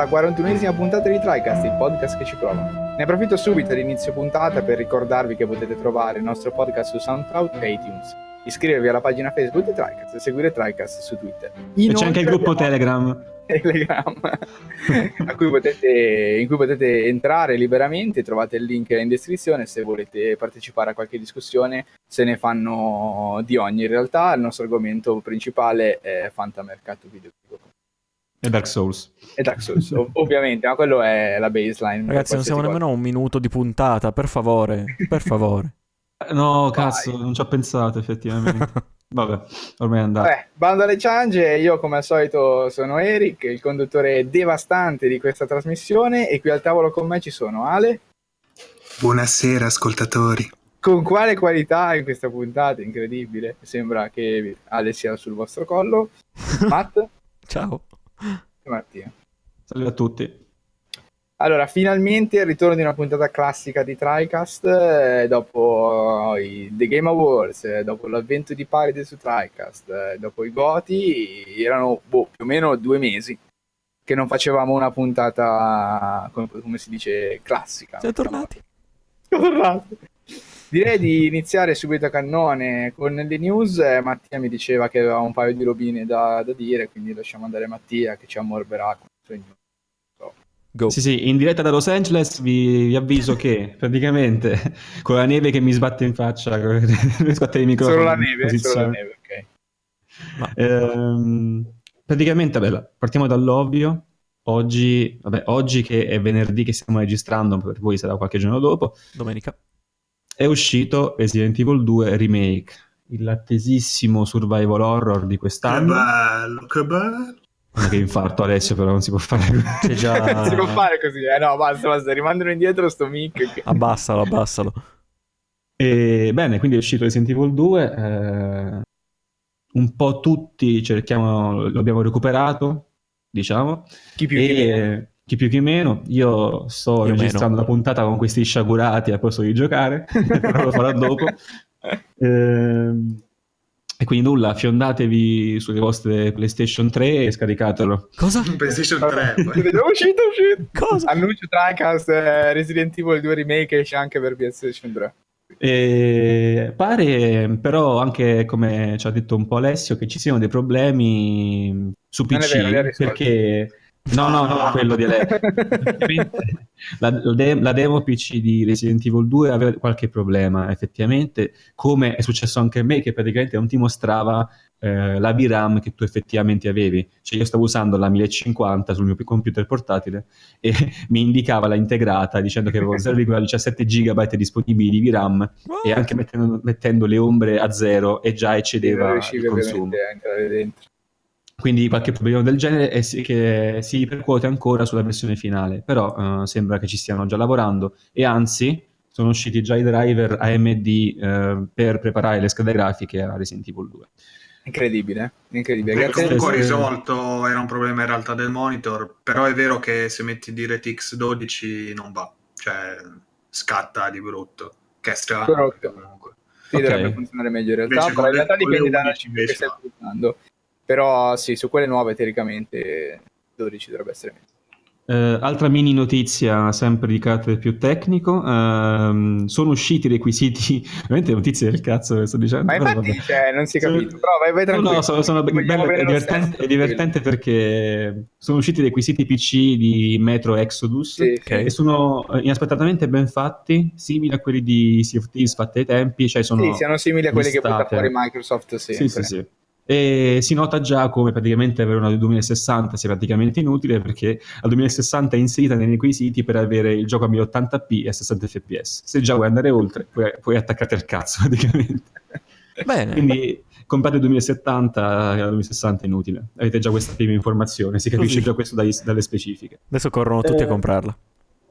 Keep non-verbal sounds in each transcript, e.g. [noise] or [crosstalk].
alla 41esima puntata di TriCast, il podcast che ci prova. Ne approfitto subito all'inizio puntata per ricordarvi che potete trovare il nostro podcast su SoundCloud e iTunes. Iscrivervi alla pagina Facebook di TriCast e seguire TriCast su Twitter. Inoltre, e c'è anche il gruppo abbiamo... Telegram. [laughs] Telegram cui potete, in cui potete entrare liberamente, trovate il link in descrizione se volete partecipare a qualche discussione, se ne fanno di ogni. In realtà il nostro argomento principale è fantamercato videoludico. E Dark Souls. E Dark Souls, ov- ovviamente, ma quello è la baseline. Ragazzi, non siamo nemmeno a un minuto di puntata, per favore, per favore. [laughs] no, cazzo, Vai. non ci ho pensato effettivamente. [laughs] Vabbè, ormai è andato. Beh, bando alle ciange, io come al solito sono Eric, il conduttore devastante di questa trasmissione e qui al tavolo con me ci sono Ale. Buonasera ascoltatori. Con quale qualità in questa puntata, incredibile, sembra che Ale sia sul vostro collo. [laughs] Matt. Ciao. Mattia. Salve a tutti. Allora, finalmente il ritorno di una puntata classica di TriCast eh, dopo i The Game Awards, eh, dopo l'avvento di Paride su TriCast, eh, dopo i Goti, erano boh, più o meno due mesi che non facevamo una puntata, come, come si dice, classica. Siamo tornati. Siamo tornati. Direi di iniziare subito a cannone con le news. Eh, Mattia mi diceva che aveva un paio di robine da, da dire, quindi lasciamo andare Mattia che ci ammorberà con le sue news. Go. Sì, sì, in diretta da Los Angeles vi, vi, avviso che praticamente [laughs] con la neve che mi sbatte in faccia, [laughs] mi sbatte il microfono. Solo la neve, solo la neve, ok. Ma... Ehm, praticamente, vabbè, partiamo dall'ovvio. Oggi, vabbè, oggi che è venerdì che stiamo registrando, per voi sarà qualche giorno dopo. Domenica. È uscito Resident Evil 2 Remake, l'attesissimo survival horror di quest'anno. Che bello, che bello. Che infarto Alessio, però non si può fare così. Già... [laughs] non si può fare così, eh no, basta, basta, rimandano indietro sto mic. Abbassalo, abbassalo. E, bene, quindi è uscito Resident Evil 2. Eh, un po' tutti cerchiamo, lo abbiamo recuperato, diciamo. Chi più e, chi meno. Chi più chi meno. Io sto Io registrando meno. la puntata con questi sciagurati a posto di giocare, [laughs] però lo farò dopo. [laughs] Eh, e quindi nulla, fiondatevi sulle vostre PlayStation 3 e scaricatelo. Cosa? [laughs] PlayStation 3. è uscito, uscito. Cosa? Annuncio Tricast eh, Resident Evil 2 Remake esce anche per PlayStation 3. E pare però anche come ci ha detto un po' Alessio che ci siano dei problemi su PC vero, perché No, no, no, quello di lei. [laughs] la, la, demo PC di Resident Evil 2 aveva qualche problema, effettivamente, come è successo anche a me, che praticamente non ti mostrava eh, la VRAM che tu effettivamente avevi. Cioè io stavo usando la 1050 sul mio computer portatile e [laughs] mi indicava la integrata dicendo che avevo [laughs] 0,17 GB disponibili di VRAM oh. e anche mettendo, mettendo, le ombre a zero e già eccedeva il consumo. A entrare dentro. Quindi qualche problema del genere è si, che si ripercuote ancora sulla versione finale, però uh, sembra che ci stiano già lavorando e anzi sono usciti già i driver AMD uh, eh, per preparare le schede grafiche a Resident Evil 2. Incredibile, incredibile. Beh, comunque risolto, era un problema in realtà del monitor, però è vero che se metti DirectX 12 non va, cioè scatta di brutto, che è strano comunque. Sì, okay. dovrebbe funzionare meglio in realtà, Invece però in realtà dipende dalla chip che stai utilizzando. Però sì, su quelle nuove teoricamente 12 dovrebbe essere meglio. Uh, altra mini notizia, sempre di carattere più tecnico, uh, sono usciti i requisiti, [laughs] veramente notizie del cazzo che sto dicendo. Ma infatti cioè, non si è capito, sono... però vai, vai tranquillo. No, sono, sono bello, è, divertente, è, divertente, perché sono usciti i requisiti PC di Metro Exodus sì, che sì. sono eh, inaspettatamente ben fatti, simili a quelli di Sea of Thieves fatti ai tempi. Cioè sono sì, siano simili a quelli che porta fuori Microsoft sempre. Sì, sì, sì. E si nota già come praticamente avere una del 2060 sia praticamente inutile perché al 2060 è inserita nei requisiti per avere il gioco a 1080p e a 60 fps. Se già vuoi andare oltre, puoi, puoi attaccarti al cazzo [laughs] praticamente. Bene. Quindi comprare 2070 al 2060 è inutile. Avete già questa prima informazione, si capisce Così. già questo dai, dalle specifiche. Adesso corrono tutti eh, a comprarla.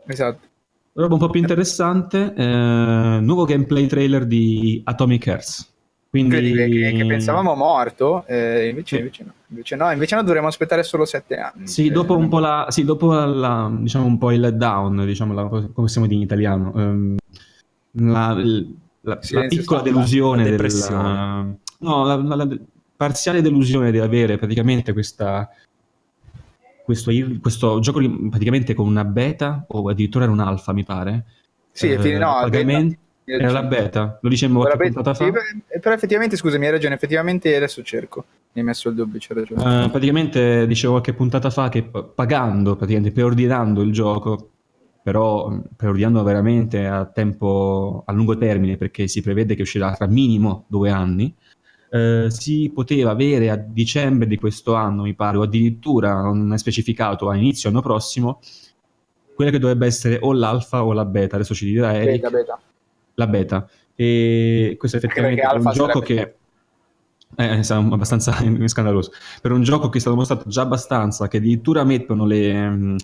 Esatto. Roba un po' più interessante, eh, nuovo gameplay trailer di Atomic Hearts. Quindi... Che, che, pensavamo morto, eh, invece, invece, no. invece, no. invece no, dovremmo aspettare solo sette anni. Sì, dopo un po', la, sì, dopo la, diciamo un po' il letdown, diciamo la, come possiamo dire in italiano, um, la, la, la, piccola delusione, della, no, la, parziale delusione di avere praticamente questa questo, questo gioco praticamente con una beta o addirittura era un alfa, mi pare. Sì, eh, no, pagamenti, era la beta, lo dicemmo qualche puntata fa. Però effettivamente, scusami, hai ragione, effettivamente adesso cerco. Mi hai messo il dubbio, c'è ragione. Uh, praticamente dicevo qualche puntata fa che pagando, praticamente preordinando il gioco, però preordinando veramente a tempo a lungo termine, perché si prevede che uscirà tra minimo due anni, eh, si poteva avere a dicembre di questo anno, mi pare, o addirittura non è specificato a inizio anno prossimo, quella che dovrebbe essere o l'alfa o la beta, adesso ci dirà Eric. Beta, beta la beta. E questo effettivamente è un gioco che è abbastanza [laughs] scandaloso. Per un gioco che è stato mostrato già abbastanza, che addirittura mettono le,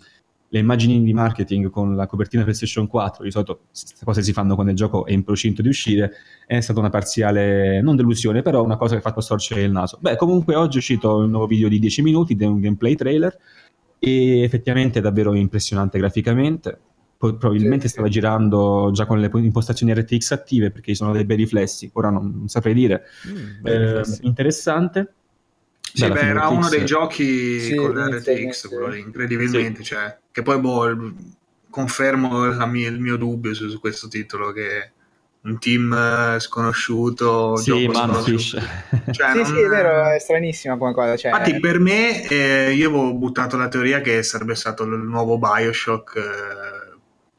le immagini di marketing con la copertina PlayStation 4, di solito queste cose si fanno quando il gioco è in procinto di uscire, è stata una parziale, non delusione, però una cosa che ha fatto storcere il naso. Beh, comunque oggi è uscito un nuovo video di 10 minuti, di un gameplay trailer, e effettivamente è davvero impressionante graficamente probabilmente sì, stava sì. girando già con le impostazioni RTX attive perché ci sono dei bei riflessi, ora non, non saprei dire. Mm, eh, interessante. Sì, beh, era uno dei giochi sì, con l'RTX, quello lì, incredibilmente, cioè, che poi boh, confermo mia, il mio dubbio su, su, questo titolo che un team eh, sconosciuto sì, Manfish cioè, sì, non... sì, è vero, è stranissima come cosa cioè... infatti per me eh, io avevo buttato la teoria che sarebbe stato il nuovo Bioshock eh,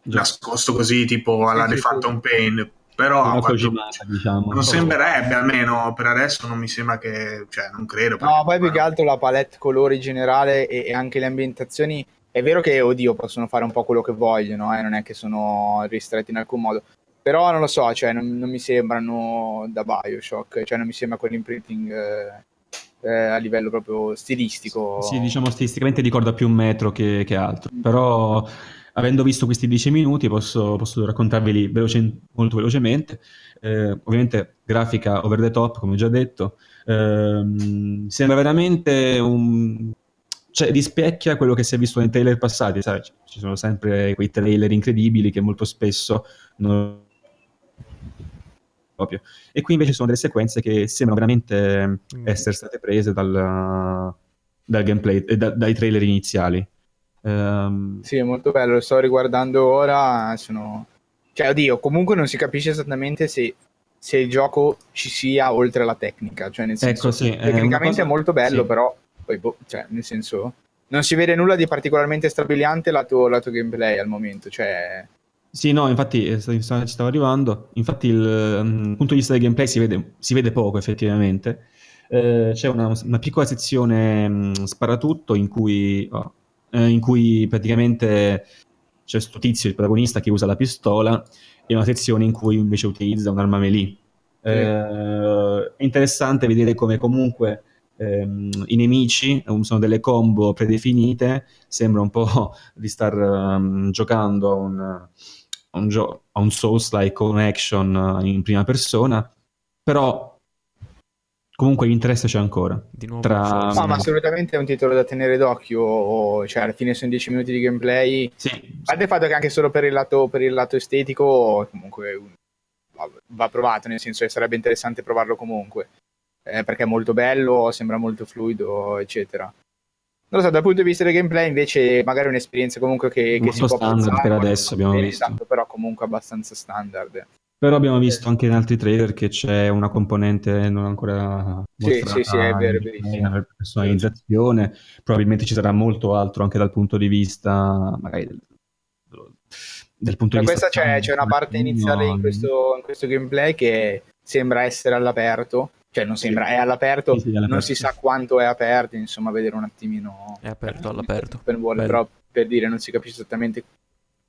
nascosto così tipo alla sì, The Phantom sì. Pain però cogimata, diciamo. non sembrerebbe almeno per adesso non mi sembra che cioè non credo no poi più che altro la palette colori generale e, e, anche le ambientazioni è vero che oddio possono fare un po' quello che vogliono eh? non è che sono ristretti in alcun modo però non lo so cioè non, non mi sembrano da Bioshock cioè non mi sembra quell'imprinting eh, eh, a livello proprio stilistico sì diciamo stilisticamente ricorda più un metro che, che altro mm. però avendo visto questi 10 minuti posso, posso raccontarveli veloce, molto velocemente. Eh, ovviamente grafica over the top, come ho già detto. Eh, sembra veramente un... Cioè, rispecchia quello che si è visto nei trailer passati, sai? Ci sono sempre quei trailer incredibili che molto spesso non proprio. E qui invece sono delle sequenze che sembrano veramente mm. essere state prese dal, dal gameplay, da, dai trailer iniziali. Um... Sì, è molto bello, lo sto riguardando ora, sono... Cioè, oddio, comunque non si capisce esattamente se, se il gioco ci sia oltre alla tecnica, cioè nel senso, ecco, sì, tecnicamente è, cosa... è, molto bello, sì. però poi, boh, cioè, nel senso, non si vede nulla di particolarmente strabiliante lato, lato gameplay al momento, cioè... Sì, no, infatti eh, ci stavo arrivando. Infatti, il, um, punto di vista del gameplay si vede, si vede poco effettivamente. Eh, c'è una, una, piccola sezione um, sparatutto in cui oh, eh, in cui praticamente c'è questo tizio, il protagonista, che usa la pistola e una sezione in cui invece utilizza un'arma melee. Sì. Eh, è interessante vedere come comunque ehm, i nemici sono delle combo predefinite, sembra un po' [laughs] di star um, giocando a un, a un, gio- a un Souls-like con action in prima persona, però Comunque l'interesse c'è ancora. Di nuovo, tra... no, ma assolutamente è un titolo da tenere d'occhio. Cioè, alla fine sono 10 minuti di gameplay. Sì. A parte il fatto che anche solo per il lato, per il lato estetico, comunque va provato, nel senso che sarebbe interessante provarlo comunque. Eh, perché è molto bello, sembra molto fluido, eccetera. Non lo so, dal punto di vista del gameplay, invece, magari un'esperienza comunque che, che si può standard pensare, per adesso abbiamo visto. Esatto, però comunque abbastanza standard. Però abbiamo visto anche in altri trailer che c'è una componente non ancora sì, sì, sì, è vero, verissimo. personalizzazione, probabilmente ci sarà molto altro anche dal punto di vista magari del, del punto di vista c'è, c'è, una parte iniziale in questo, in questo, gameplay che sembra essere all'aperto, cioè non sembra, è all'aperto, sì, sì, all'aperto, non si sa quanto è aperto, insomma, vedere un attimino. È aperto all'aperto. Per, però per dire non si capisce esattamente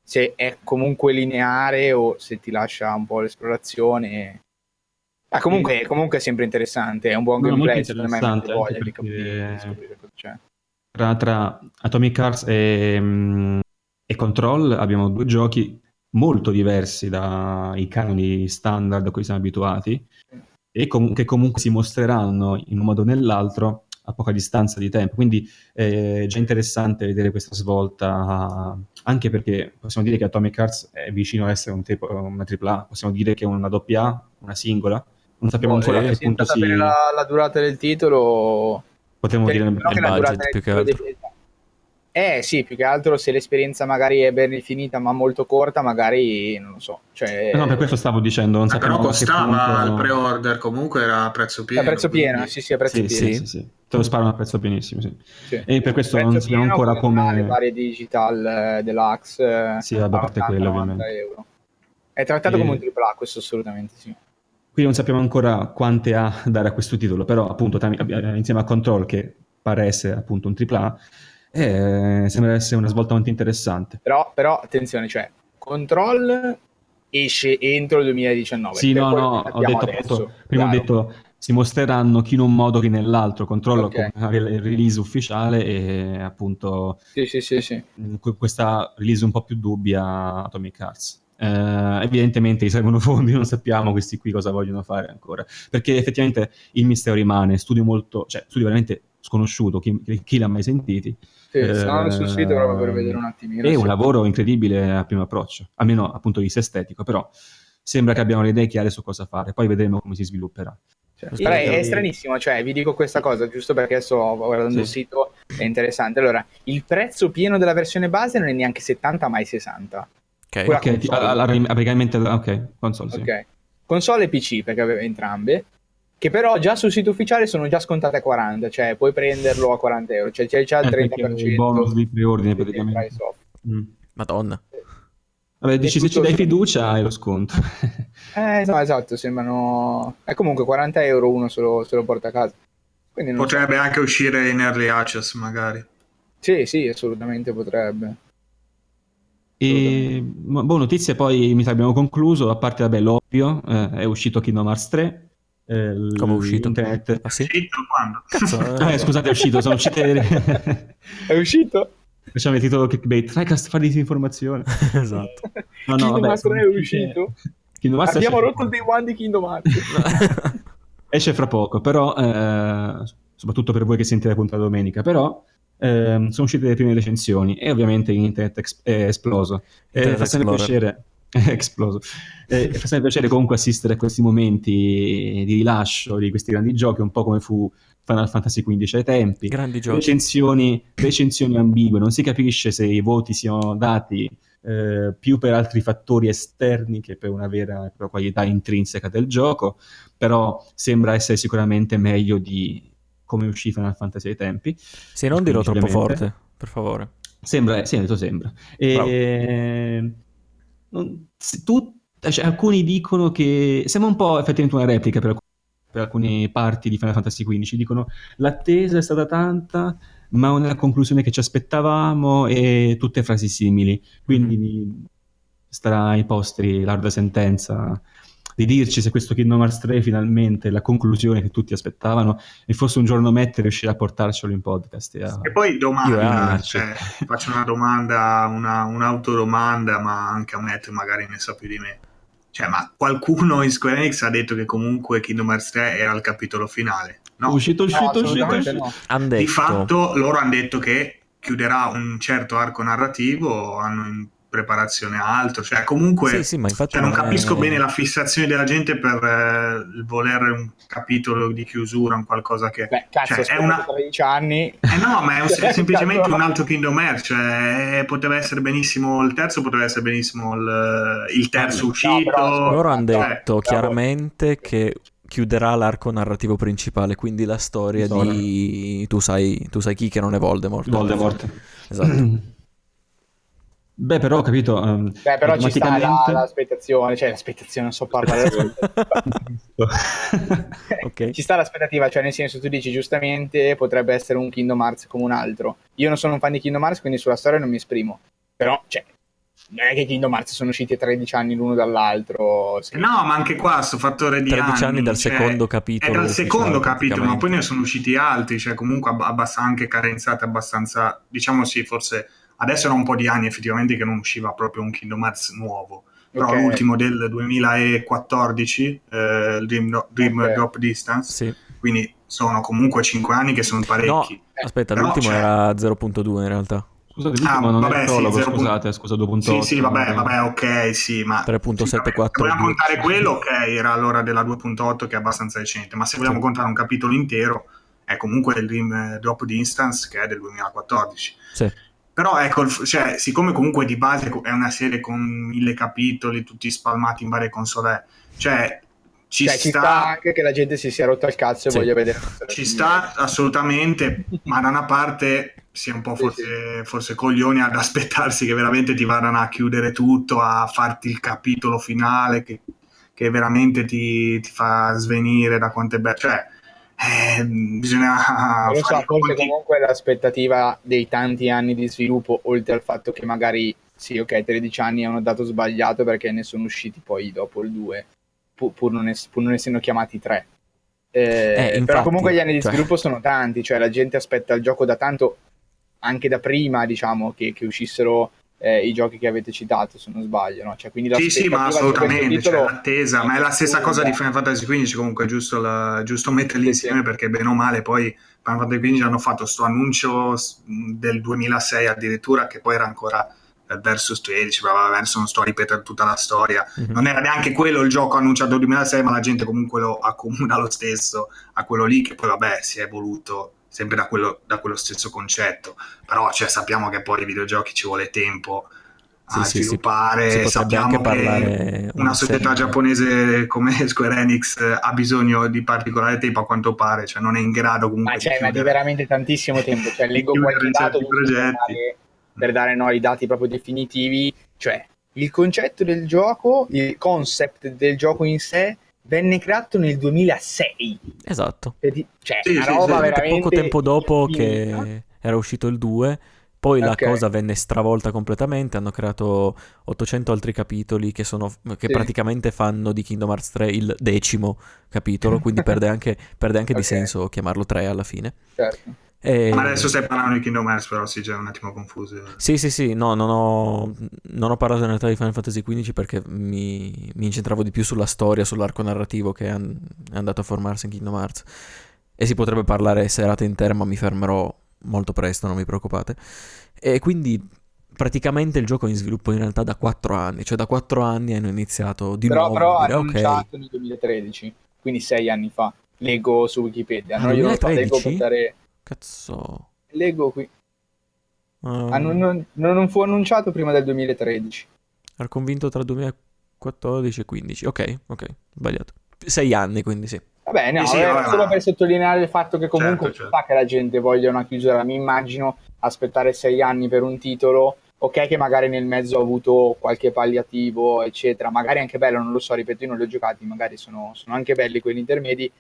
se è comunque lineare o se ti lascia un po' l'esplorazione. Ah, comunque, comunque è sempre interessante, è un buon no, gameplay, secondo me mette voglia di capire, di scoprire cosa c'è. Tra, tra Atomic Hearts e, um, e, Control abbiamo due giochi molto diversi dai canoni standard a cui siamo abituati e com- che comunque si mostreranno in un modo o nell'altro a poca distanza di tempo. Quindi eh, è già interessante vedere questa svolta, anche perché possiamo dire che Atomic Hearts è vicino ad essere un te- una AAA, possiamo dire che è una doppia, una singola. Non sappiamo oh, ancora a che punto si... La, la durata del titolo... Potremmo dire il budget più che altro. Eh sì, più che altro se l'esperienza magari è ben definita ma molto corta, magari non lo so. Cioè... No, per questo stavo dicendo, non sappiamo Però costava punto... il pre-order, comunque era a prezzo pieno. A prezzo quindi... pieno, sì sì, a prezzo sì, pieno. Sì, sì, sì. Te lo sparano a prezzo pienissimo, sì. sì. E per questo non sappiamo ancora come... Le varie digital eh, deluxe. Eh, sì, vabbè, a parte quello ovviamente. Euro. È trattato e... come un AAA, questo assolutamente sì. Qui non sappiamo ancora quante ha dare a questo titolo, però appunto insieme a Control, che pare essere appunto un AAA, eh, sembra essere una svolta molto interessante. Però, però attenzione, cioè, Control esce entro il 2019. Sì, no, no, ho detto appunto, prima Chiaro. ho detto si mostreranno chi in un modo che nell'altro, controllo okay. il release ufficiale e appunto sì, sì, sì, sì. questa release un po' più dubbia Atomic Hearts. Uh, evidentemente gli servono fondi, non sappiamo questi qui cosa vogliono fare ancora, perché effettivamente il mistero rimane, studio molto, cioè studio veramente sconosciuto, chi, chi l'ha mai sentiti. Sì, uh, stanno sul sito proprio per vedere un attimino. È un lavoro incredibile a primo approccio, almeno dal punto di vista estetico, però sembra che abbiano le idee chiare su cosa fare, poi vedremo come si svilupperà. Cioè, però è, è, stranissimo, cioè vi dico questa cosa giusto perché sto guardando sì. il sito, è interessante. Allora, il prezzo pieno della versione base non è neanche 70 ma è 60. Ok, okay praticamente ok, console, sì. Ok. Console e PC perché aveva entrambe, che però già sul sito ufficiale sono già scontate a 40, cioè puoi prenderlo a 40 euro, cioè c'è già il 30%. Il bonus di preordine praticamente. Mm. Madonna. Vabbè, dici se ci dai fiducia hai lo sconto. [laughs] eh, no, esatto, sembrano... È comunque 40 euro uno se lo, se lo porta a casa. potrebbe so. anche uscire in early access magari. Sì, sì, assolutamente potrebbe. E, boh, notizie poi mi sa abbiamo concluso, a parte vabbè l'ovvio, eh, è uscito Kingdom Hearts 3. Eh, Come è uscito? Internet. Ah, sì? quando? Cazzo, [laughs] eh, scusate, è uscito, sono uscite... è uscito? Facciamo il titolo clickbait, Tricast fa disinformazione. [laughs] esatto. No, no, Kingdom Hearts 3 è uscito? Kingdom Hearts Abbiamo rotto il day one di Kingdom Hearts. [laughs] esce fra poco, però, eh, soprattutto per voi che sentite la puntata domenica, però eh, sono uscite le prime recensioni e ovviamente internet ex- è esploso. E fa sempre piacere [laughs] esploso. Eh, fa sempre piacere comunque assistere a questi momenti di rilascio di questi grandi giochi, un po' come fu Final Fantasy XV ai tempi. Grandi giochi. Recensioni, recensioni ambigue, non si capisce se i voti siano dati eh, più per altri fattori esterni che per una vera qualità intrinseca del gioco, però sembra essere sicuramente meglio di come uscì Final Fantasy ai tempi. Se non dirò troppo forte, per favore. Sembra, sì, detto sembra. E, non, tu, cioè, alcuni dicono che sembra un po' effettivamente una replica per, per alcune parti di Final Fantasy XV. Dicono l'attesa è stata tanta, ma una conclusione che ci aspettavamo e tutte frasi simili. Quindi mm-hmm. starà ai postri l'arda sentenza di dirci se questo Kingdom Hearts 3 finalmente la conclusione che tutti aspettavano e fosse un giorno mettere riuscire a portarcelo in podcast. E, a... e poi domanda, cioè, faccio una domanda, una, un'autodomanda, ma anche a Matt magari ne sa più di me. Cioè, ma qualcuno in Square Enix ha detto che comunque Kingdom Hearts 3 era il capitolo finale? No. Uscito, uscito, no, uscito. uscito. No. Di fatto loro hanno detto che chiuderà un certo arco narrativo, hanno in preparazione a altro, cioè comunque sì, sì, cioè, non, capisco è... bene la fissazione della gente per eh, volere un capitolo di chiusura, un qualcosa che... Beh, cazzo, cioè, è una... 13 anni... Eh no, ma è, un, [laughs] semplicemente un altro Kingdom Hearts, cioè poteva essere benissimo il terzo, poteva essere benissimo il, il terzo uscito... No, loro hanno detto cioè, chiaramente che chiuderà l'arco narrativo principale, quindi la storia di... Tu sai, tu sai chi che non è Voldemort. Voldemort. Esatto. [clears throat] Beh, però ho capito. Um, Beh, però ci sta la, l'aspettazione, cioè l'aspettazione, non so parlare. [laughs] [laughs] okay. Ci sta l'aspettativa, cioè nel senso tu dici giustamente potrebbe essere un Kingdom Hearts come un altro. Io non sono un fan di Kingdom Hearts, quindi sulla storia non mi esprimo. Però, cioè, non è che Kingdom Hearts sono usciti a 13 anni l'uno dall'altro. Sì. No, ma anche qua sto fattore di 13 anni, anni dal cioè, secondo capitolo. È dal secondo capitolo, ma poi ne sono usciti altri, cioè comunque abbast- anche carenzate abbastanza, diciamo sì, forse Adesso era un po' di anni effettivamente che non usciva proprio un Kingdom Hearts nuovo, però okay. l'ultimo del 2014, eh, il Dream, Dream okay. Drop Distance, sì. quindi sono comunque 5 anni che sono parecchi. No, aspetta, però l'ultimo c'è... era 0.2 in realtà. Scusate, ah, non vabbè, è il prologo, sì, scusate, scusa, 2.8. Sì, sì, vabbè, vabbè, ok, sì, ma... 3.74. Sì, se vogliamo contare quello, ok, era allora della 2.8 che è abbastanza recente, ma se vogliamo sì. contare un capitolo intero, è comunque il Dream Drop Distance che è del 2014. Sì. Però ecco, cioè, siccome comunque di base è una serie con mille capitoli, tutti spalmati in varie console, cioè ci, cioè, sta... ci sta anche che la gente si sia rotto al cazzo e sì. voglia vedere. Ci sta assolutamente, ma da una parte si è un po' forse, sì, sì. forse, coglioni ad aspettarsi che veramente ti vadano a chiudere tutto, a farti il capitolo finale che, che veramente ti, ti, fa svenire da quanto è bello. Cioè, eh, bisogna... Non so, forse conti... comunque l'aspettativa dei tanti anni di sviluppo, oltre al fatto che magari, sì, ok, 13 anni è un dato sbagliato perché ne sono usciti poi dopo il 2, pur, pur, non, es- pur non essendo chiamati 3. Eh, eh, infatti, però comunque gli anni di cioè... sviluppo sono tanti, cioè la gente aspetta il gioco da tanto anche da prima, diciamo, che, che uscissero eh, i giochi che avete citato, se non sbaglio. No? Cioè, quindi sì, sì, ma assolutamente, c'è l'attesa, ma è la stessa cosa di Final Fantasy XV, comunque è giusto, la, giusto metterli sì, insieme sì. perché bene o male poi Final Fantasy XV hanno fatto questo annuncio del 2006 addirittura che poi era ancora versus 13, vabbè, adesso non sto a ripetere tutta la storia, mm-hmm. non era neanche quello il gioco annunciato nel 2006, ma la gente comunque lo accomuna lo stesso a quello lì che poi vabbè si è evoluto sempre da quello, da quello stesso concetto. Però cioè, sappiamo che poi i videogiochi ci vuole tempo a sì, sviluppare. Sì, sì. Sappiamo che una società giapponese come [laughs] Square Enix ha bisogno di particolare tempo a quanto pare, cioè non è in grado comunque ma c'è di, di veramente tantissimo tempo. Cioè, [laughs] leggo qualche dato progetti. per dare no, i dati proprio definitivi, cioè il concetto del gioco, il concept del gioco in sé venne creato nel 2006. Esatto. Cioè, sì, una roba sì, veramente poco tempo dopo infinita. che era uscito il 2. Poi okay. la cosa venne stravolta completamente, hanno creato 800 altri capitoli che, sono, che sì. praticamente fanno di Kingdom Hearts 3 il decimo capitolo, quindi perde anche, perde anche [laughs] okay. di senso chiamarlo 3 alla fine. Certo. E... Ma adesso stai parlando di Kingdom Hearts, però sì, già un attimo confuso. Sì, sì, sì, no, non ho, non ho parlato in realtà di Final Fantasy XV perché mi, mi incentravo di più sulla storia, sull'arco narrativo che è, an- è andato a formarsi in Kingdom Hearts. E si potrebbe parlare serate intere, ma mi fermerò molto presto, non vi preoccupate. E quindi praticamente il gioco è in sviluppo in realtà da 4 anni, cioè da 4 anni hanno iniziato di però, nuovo. Però hanno annunciato okay. nel 2013, quindi 6 anni fa. Leggo su Wikipedia, ah, non glielo leggo per dare Cazzo. Leggo qui. Um... Ah, non, non, non, fu annunciato prima del 2013. Era convinto tra 2014 e 2015. Ok, ok, sbagliato. Sei anni, quindi sì. Vabbè, no, sì, sì, solo per sottolineare il fatto che comunque certo, certo. fa che la gente voglia una chiusura. Mi immagino aspettare sei anni per un titolo. Ok, che magari nel mezzo ha avuto qualche palliativo, eccetera. Magari anche bello, non lo so, ripeto, io non li ho giocati, magari sono, sono anche belli quelli intermedi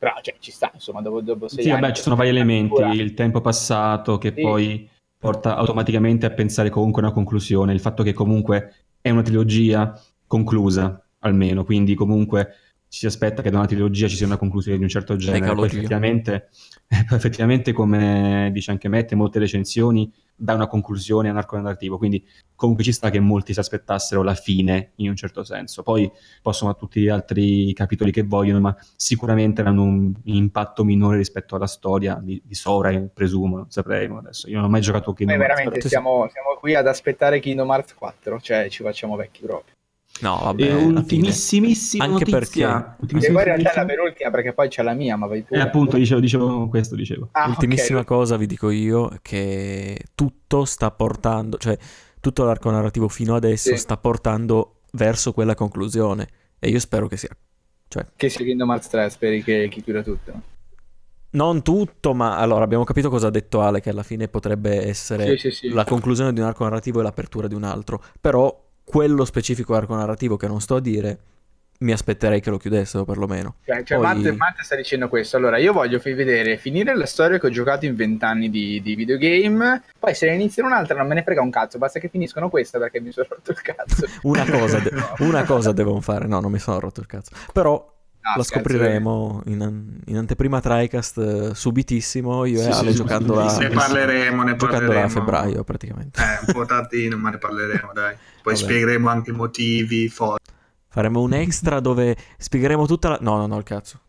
però cioè, ci sta, insomma, dopo, dopo sei sì, vabbè, ci sono vari elementi, il tempo passato che sì. poi porta automaticamente a pensare comunque a una conclusione, il fatto che comunque è una trilogia conclusa, almeno, quindi comunque ci si aspetta che da una trilogia ci sia una conclusione di un certo genere. Poi effettivamente, [laughs] effettivamente, come dice anche Matt, molte recensioni dà una conclusione a un arco narrativo, quindi comunque ci sta che molti si aspettassero la fine in un certo senso. Poi possono tutti gli altri capitoli che vogliono, ma sicuramente hanno un impatto minore rispetto alla storia di, di Sora, presumo, non saprei adesso. Io non ho mai giocato Kingdom Hearts. veramente siamo, siamo, qui ad aspettare Kingdom Hearts 4, cioè ci facciamo vecchi proprio. No, vabbè. E ultimissimissima Anche notizia. perché... E poi in realtà è la penultima, perché poi c'è la mia, ma vai pure. E appunto, dicevo, dicevo questo, dicevo. Ah, Ultimissima okay. cosa vi dico io, che tutto sta portando, cioè tutto l'arco narrativo fino adesso sì. sta portando verso quella conclusione. E io spero che sia... Cioè... Che sia Kingdom Hearts 3, speri che, che chiuda tutto. Non tutto, ma allora abbiamo capito cosa ha detto Ale, che alla fine potrebbe essere sì, sì, la conclusione di un arco narrativo e l'apertura di un altro. Però quello specifico arco narrativo che non sto a dire, mi aspetterei che lo chiudessero perlomeno. Cioè, cioè Poi... Matt, Matt, sta dicendo questo. Allora, io voglio vedere, finire la storia che ho giocato in vent'anni di, di videogame. Poi se ne iniziano un'altra non me ne frega un cazzo, basta che finiscono questa perché mi sono rotto il cazzo. [laughs] una, cosa de- [laughs] una cosa devono fare, no, non mi sono rotto il cazzo. Però Ah, lo scopriremo in, in, anteprima TriCast uh, subitissimo. Io sì, e Ale sì, giocando sì, a ne parleremo ne parleremo a febbraio praticamente. Eh, un po' tardino ma ne parleremo dai. Poi Vabbè. spiegheremo anche i motivi forti faremo un extra dove spiegheremo tutta la no no no il cazzo.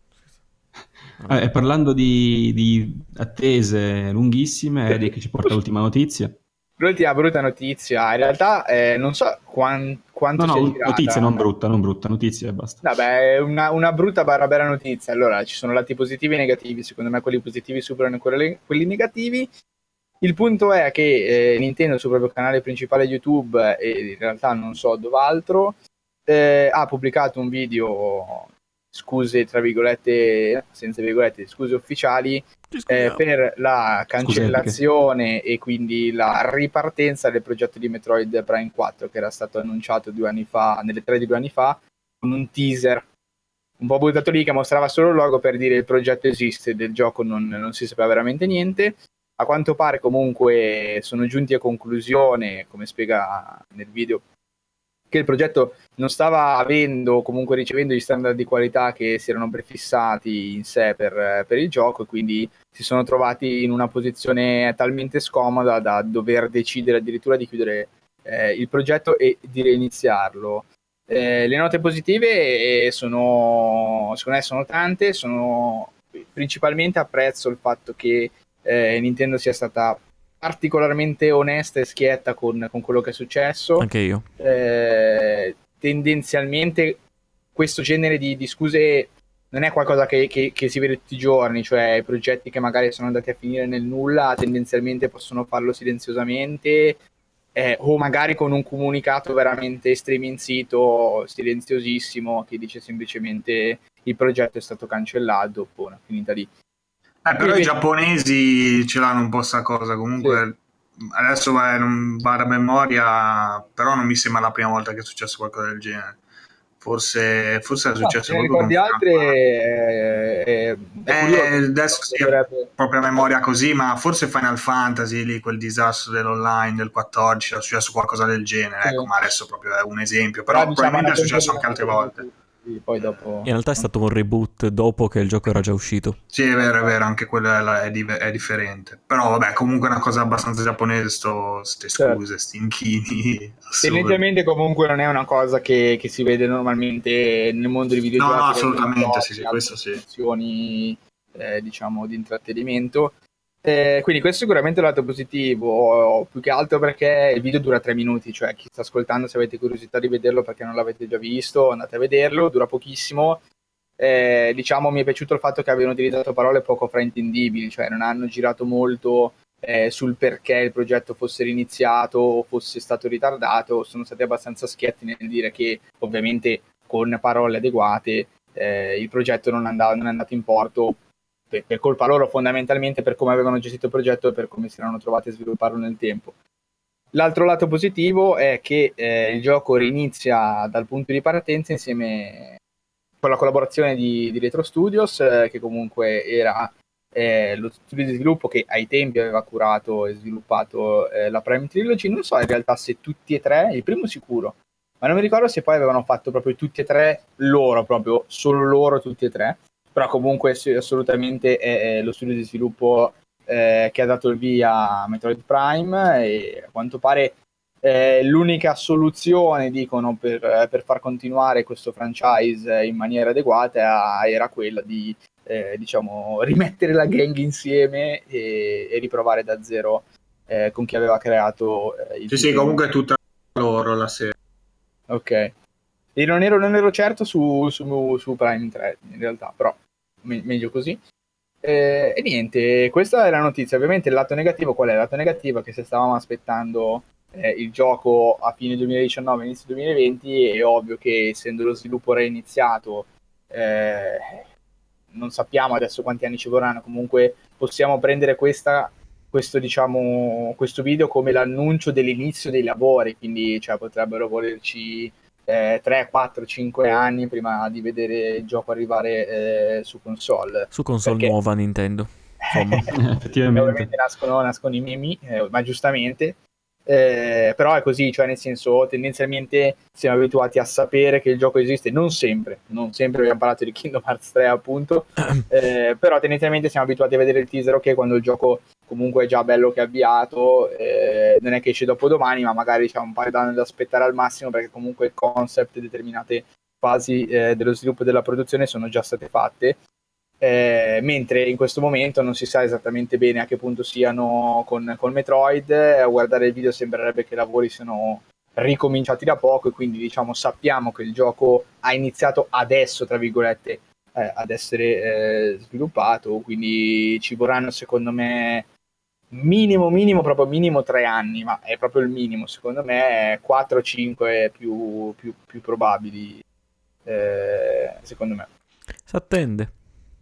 Eh, parlando di, di, attese lunghissime Eric ci porta l'ultima notizia l'ultima brutta notizia in realtà eh, non so quanto quanto no, no, notizia non brutta, non brutta, notizia e basta. Vabbè, una, una brutta barra bella notizia. Allora, ci sono lati positivi e negativi. Secondo me quelli positivi superano quelli, quelli negativi. Il punto è che eh, Nintendo sul proprio canale principale YouTube e in realtà non so dov'altro eh, ha pubblicato un video scuse tra virgolette senza virgolette scuse ufficiali eh, per la cancellazione Scusate. e quindi la ripartenza del progetto di Metroid Prime 4 che era stato annunciato due anni fa nelle tre di due anni fa con un teaser un po' buttato lì che mostrava solo il logo per dire il progetto esiste del gioco non, non si sapeva veramente niente a quanto pare comunque sono giunti a conclusione, come spiega nel video, che il progetto non stava avendo, comunque ricevendo gli standard di qualità che si erano prefissati in sé per, per il gioco e quindi si sono trovati in una posizione talmente scomoda da dover decidere addirittura di chiudere eh, il progetto e di reiniziarlo. Eh, le note positive eh, sono, secondo me sono tante, sono principalmente apprezzo il fatto che eh, Nintendo sia stata particolarmente onesta e schietta con, con quello che è successo. Anche io. Eh, tendenzialmente questo genere di, di, scuse non è qualcosa che, che, che, si vede tutti i giorni, cioè i progetti che magari sono andati a finire nel nulla tendenzialmente possono farlo silenziosamente eh, o magari con un comunicato veramente estremizito, silenziosissimo, che dice semplicemente il progetto è stato cancellato, buona, finita lì. Eh, però i giapponesi ce l'hanno un po' sta cosa, comunque sì. adesso va, non va a memoria, però non mi sembra la prima volta che è successo qualcosa del genere. Forse, forse è successo no, qualcosa di altre è eh, adesso sì, proprio a memoria così, ma forse Final Fantasy lì quel disastro dell'online del 14 è successo qualcosa del genere, sì. ecco, ma adesso proprio è un esempio, però, però diciamo, probabilmente è successo anche altre volte poi dopo... In realtà è stato un reboot dopo che il gioco era già uscito. Sì, è vero, è vero, anche quello è, è, è differente. Però vabbè, comunque è una cosa abbastanza giapponese, sto, ste certo. scuse, certo. sti inchini. [laughs] Tendenzialmente comunque non è una cosa che, che, si vede normalmente nel mondo dei videogiochi. No, no, assolutamente, sì, sì, questo sì. Eh, diciamo, di intrattenimento. Eh, quindi questo è sicuramente il lato positivo, più che altro perché il video dura tre minuti, cioè chi sta ascoltando se avete curiosità di vederlo perché non l'avete già visto andate a vederlo, dura pochissimo. Eh, diciamo mi è piaciuto il fatto che abbiano utilizzato parole poco fraintendibili, cioè non hanno girato molto eh, sul perché il progetto fosse riniziato o fosse stato ritardato, sono stati abbastanza schietti nel dire che ovviamente con parole adeguate eh, il progetto non, andava, non è andato in porto per, per colpa loro fondamentalmente per come avevano gestito il progetto e per come si erano trovati a svilupparlo nel tempo. L'altro lato positivo è che eh, il gioco rinizia dal punto di partenza insieme con la collaborazione di, di Retro Studios, eh, che comunque era eh, lo studio di sviluppo che ai tempi aveva curato e sviluppato eh, la Prime Trilogy. Non so in realtà se tutti e tre, il primo sicuro, ma non mi ricordo se poi avevano fatto proprio tutti e tre loro, proprio solo loro tutti e tre però comunque sì, assolutamente è, è, lo studio di sviluppo eh, che ha dato il via a Metroid Prime e a quanto pare eh, l'unica soluzione, dicono, per, per, far continuare questo franchise in maniera adeguata era quella di eh, diciamo, rimettere la gang insieme e, e riprovare da zero eh, con chi aveva creato eh, il Sì, sì, comunque è tutta loro la serie. Ok. E non ero, non ero certo su, su, su, Prime 3 in realtà, però me, meglio così. Eh, e niente, questa è la notizia. Ovviamente il lato negativo qual è? Il lato negativo è che se stavamo aspettando eh, il gioco a fine 2019, inizio 2020, è ovvio che essendo lo sviluppo reiniziato, eh, non sappiamo adesso quanti anni ci vorranno. Comunque possiamo prendere questa, questo, diciamo, questo video come l'annuncio dell'inizio dei lavori, quindi cioè, potrebbero volerci eh, 3, 4, 5 anni prima di vedere il gioco arrivare eh, su console. Su console perché... nuova Nintendo. Insomma, [laughs] effettivamente. Ovviamente nascono, nascono i memi, eh, ma giustamente. Eh, però è così, cioè nel senso tendenzialmente siamo abituati a sapere che il gioco esiste, non sempre, non sempre abbiamo parlato di Kingdom Hearts 3 appunto, [clears throat] eh, però tendenzialmente siamo abituati a vedere il teaser ok quando il gioco comunque è già bello che è avviato, eh, non è che esce dopo domani, ma magari c'è un paio d'anni da aspettare al massimo perché comunque il concept e determinate fasi eh, dello sviluppo e della produzione sono già state fatte. Eh, mentre in questo momento non si sa esattamente bene a che punto siano con, con Metroid, a guardare il video sembrerebbe che i lavori siano ricominciati da poco e quindi diciamo sappiamo che il gioco ha iniziato adesso, tra virgolette, eh, ad essere eh, sviluppato, quindi ci vorranno secondo me minimo, minimo, proprio minimo tre anni, ma è proprio il minimo, secondo me 4-5 più, più, più probabili, eh, secondo me. Si attende.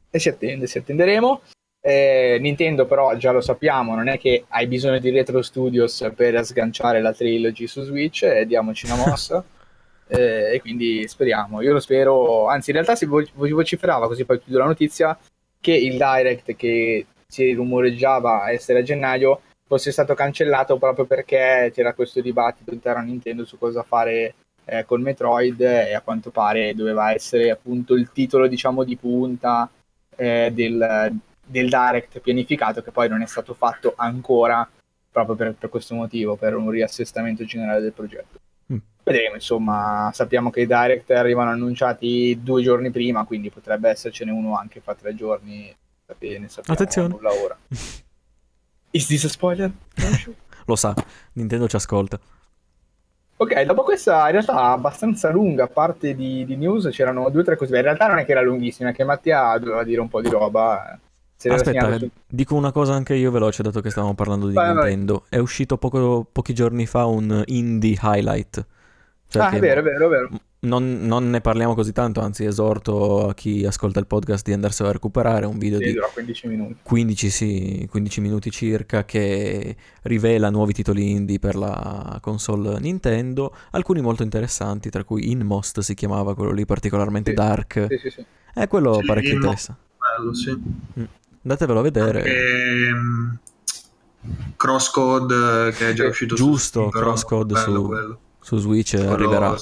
E si attende, si attenderemo. Eh, Nintendo però già lo sappiamo, non è che hai bisogno di Retro Studios per sganciare la trilogy su Switch, eh, diamoci una mossa. [laughs] eh, e quindi speriamo, io lo spero, anzi in realtà si vo- vociferava, così poi chiudo la notizia, che il direct che si rumoreggiava essere a gennaio fosse stato cancellato proprio perché c'era questo dibattito interno a Nintendo su cosa fare eh, con Metroid e a quanto pare doveva essere appunto il titolo diciamo di punta eh, del, del direct pianificato che poi non è stato fatto ancora proprio per, per questo motivo, per un riassestamento generale del progetto. Mm. Vedremo, insomma, sappiamo che i direct arrivano annunciati due giorni prima, quindi potrebbe essercene uno anche fra tre giorni. Va bene, sappiamo Attenzione. nulla ora. [laughs] Is this a spoiler? Lo sa, Nintendo ci ascolta. Ok, dopo questa in realtà abbastanza lunga parte di, di news, c'erano due o tre cose. In realtà non è che era lunghissima, è che Mattia doveva dire un po' di roba. Aspetta, su... dico una cosa anche io veloce, dato che stavamo parlando di vai, Nintendo. Vai. È uscito poco, pochi giorni fa un indie highlight. Cioè ah, è vero, è vero, è vero. Non, non, ne parliamo così tanto, anzi esorto a chi ascolta il podcast di andarselo a recuperare, un video sì, di 15 minuti. 15, sì, 15 minuti circa che rivela nuovi titoli indie per la console Nintendo, alcuni molto interessanti, tra cui Inmost si chiamava, quello lì particolarmente sì, dark. Sì, sì, sì. È quello parecchio interessante. Bello, sì. Mm. Andatevelo a vedere. Anche, um, Crosscode che è già uscito Giusto, su Crosscode su, su, Switch quello arriverà.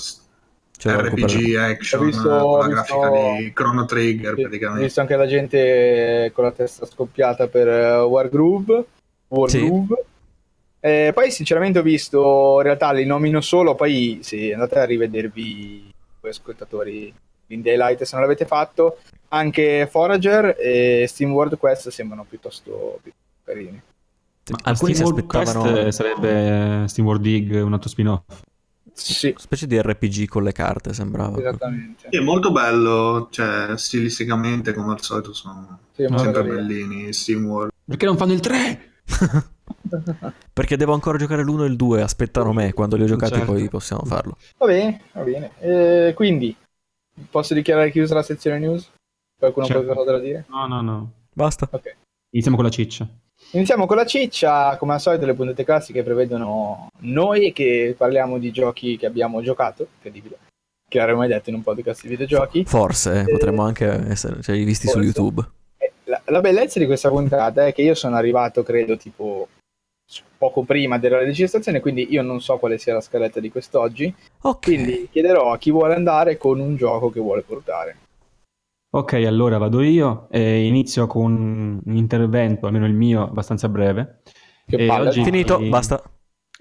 Cioè, RPG action visto, con la visto, grafica di Chrono Trigger sì, praticamente. Ho visto anche la gente con la testa scoppiata per uh, Wargroove. Wargroove. Sì. Eh, poi sinceramente ho visto, in realtà li nomino solo, poi sì, andate a rivedervi voi ascoltatori in Daylight se non l'avete fatto. Anche Forager e Steam World Quest sembrano piuttosto, piuttosto carini. Ma alcuni Steam si aspettavano... Quest sarebbe Steam World Dig, un altro spin-off. Sì. Una specie di RPG con le carte, sembrava. Esattamente. Sì, è molto bello, cioè stilisticamente come al solito sono sì, sempre bellini SteamWorld. Perché non fanno il 3? [laughs] Perché devo ancora giocare l'1 e il 2, aspettano me, quando li ho giocati certo. poi possiamo farlo. Va bene, va bene. Eh, quindi, posso dichiarare chiusa la sezione news? Qualcuno certo. ha qualcosa da dire? No, no, no. Basta. Ok. Iniziamo con la ciccia. Iniziamo con la ciccia, come al solito le puntate classiche prevedono noi che parliamo di giochi che abbiamo giocato, incredibile, che avremmo mai detto in un podcast di videogiochi. Forse, eh, potremmo anche essere cioè, visti forse. su YouTube. Eh, la, la, bellezza di questa puntata è che io sono arrivato, credo, tipo poco prima della registrazione, quindi io non so quale sia la scaletta di quest'oggi. Okay. Quindi chiederò a chi vuole andare con un gioco che vuole portare. Ok, allora vado io e inizio con un intervento, almeno il mio, abbastanza breve. Che palle, oggi, finito, basta.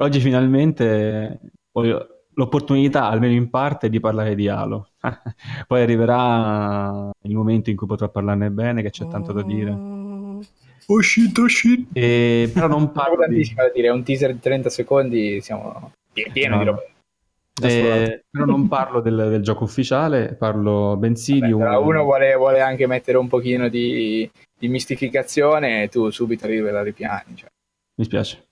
Oggi finalmente ho l'opportunità, almeno in parte, di parlare di Halo. [laughs] Poi arriverà il momento in cui potrò parlarne bene, che c'è tanto da dire. Oh shit, oh shit. E, però non parlo di... dire, è un teaser di 30 secondi, siamo pieno no. di roba. Eh, però non parlo del, del, gioco ufficiale, parlo bensì Vabbè, di un... Uno vuole, vuole, anche mettere un pochino di, di mistificazione e tu subito arrivi alla ripiani. Cioè. Mi spiace.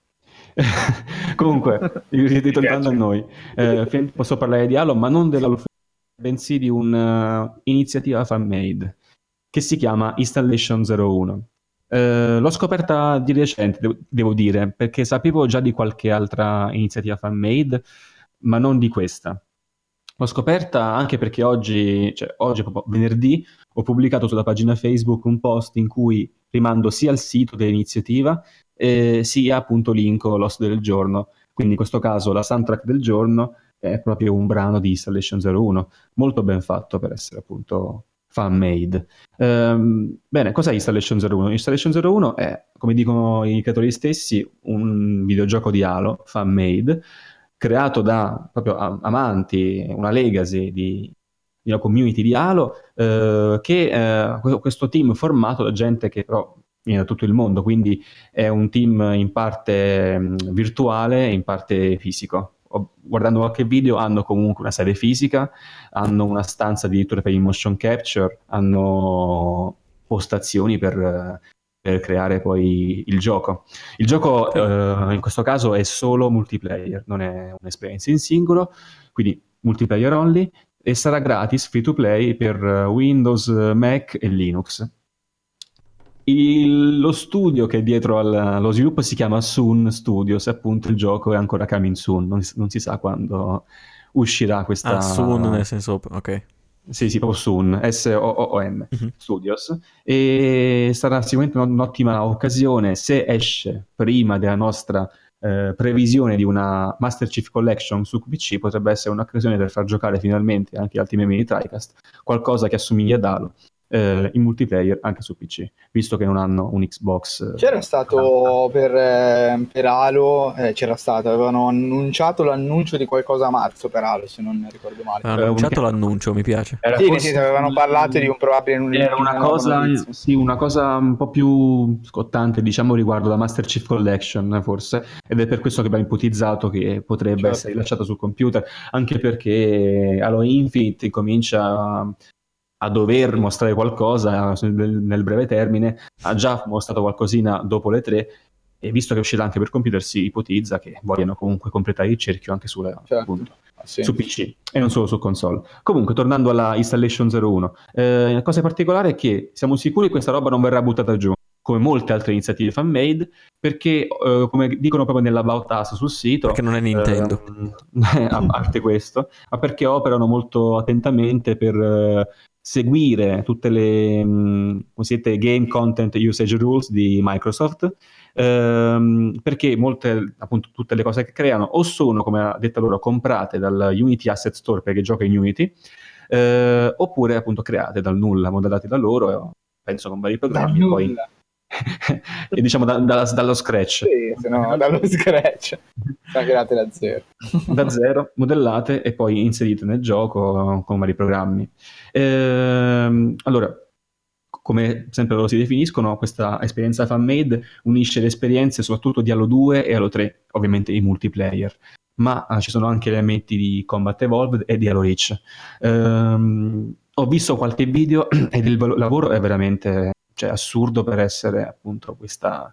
[laughs] Comunque, [laughs] ritornando a noi, eh, posso parlare di Halo, ma non della bensì di un'iniziativa uh, fan-made che si chiama Installation 01. Uh, l'ho scoperta di recente, devo, devo dire, perché sapevo già di qualche altra iniziativa fan-made, ma non di questa. L'ho scoperta anche perché oggi, cioè oggi venerdì, ho pubblicato sulla pagina Facebook un post in cui rimando sia al sito dell'iniziativa eh, sia appunto linko l'host del giorno. Quindi in questo caso la soundtrack del giorno è proprio un brano di Installation 01, molto ben fatto per essere appunto fan made. Um, bene, cos'è Installation 01? Installation 01 è, come dicono i creatori stessi, un videogioco di Halo fan made creato da proprio amanti, una legacy di, di una community di Halo, eh, che eh, questo team formato da gente che però viene da tutto il mondo, quindi è un team in parte mh, virtuale e in parte fisico. Guardando qualche video hanno comunque una sede fisica, hanno una stanza addirittura per il motion capture, hanno postazioni per, per creare poi il gioco. Il gioco eh, in questo caso è solo multiplayer, non è un'esperienza in singolo, quindi multiplayer only e sarà gratis free to play per Windows, Mac e Linux. Il, lo studio che è dietro allo sviluppo si chiama Soon Studios, appunto il gioco è ancora coming soon, non, non si sa quando uscirà questa... Ah, soon nel senso, ok. Sì, sì, proprio Soon, S-O-O-N, uh-huh. Studios, e sarà sicuramente un'ottima occasione se esce prima della nostra eh, previsione di una Master Chief Collection su PC, potrebbe essere un'occasione per far giocare finalmente anche altri membri di TriCast qualcosa che assomiglia ad Halo eh, in multiplayer anche su PC, visto che non hanno un Xbox. Eh, c'era stato per, eh, per Halo, eh, c'era stato, avevano annunciato l'annuncio di qualcosa a marzo per Halo, se non ricordo male. Hanno annunciato l'annuncio, mi piace. Era sì, forse... sì, avevano parlato di un probabile un Era una cosa, sì, una cosa un po' più scottante, diciamo, riguardo la Master Chief Collection, forse, ed è per questo che abbiamo ipotizzato che potrebbe certo. essere rilasciato sul computer, anche perché Halo Infinite comincia a dover mostrare qualcosa nel breve termine, ha già mostrato qualcosina dopo le tre e visto che uscirà anche per computer si ipotizza che vogliano comunque completare il cerchio anche sulla, certo. appunto, ah, sì. su PC e non solo su console. Comunque, tornando alla Installation 01, eh, la cosa particolare è che siamo sicuri che questa roba non verrà buttata giù come molte altre iniziative fan-made, perché, eh, come dicono proprio nell'About Us sul sito... Perché non è Nintendo. Eh, [laughs] a parte questo, ma perché operano molto attentamente per eh, seguire tutte le mh, mm, game content usage rules di Microsoft ehm, perché molte appunto tutte le cose che creano o sono come ha detto loro comprate dal Unity Asset Store perché gioca in Unity eh, oppure appunto create dal nulla modellate da loro penso con vari programmi poi [laughs] e diciamo da, da, dallo scratch. Sì, se no, [laughs] dallo scratch. Sono create da zero. da [laughs] zero, modellate e poi inserite nel gioco con vari programmi. Ehm, allora, come sempre loro si definiscono, questa esperienza fan-made unisce le esperienze soprattutto di Halo 2 e Halo 3, ovviamente i multiplayer, ma eh, ci sono anche elementi di Combat Evolved e di Halo Reach. Ehm, ho visto qualche video [clears throat] ed il lavoro è veramente cioè, assurdo per essere appunto questa,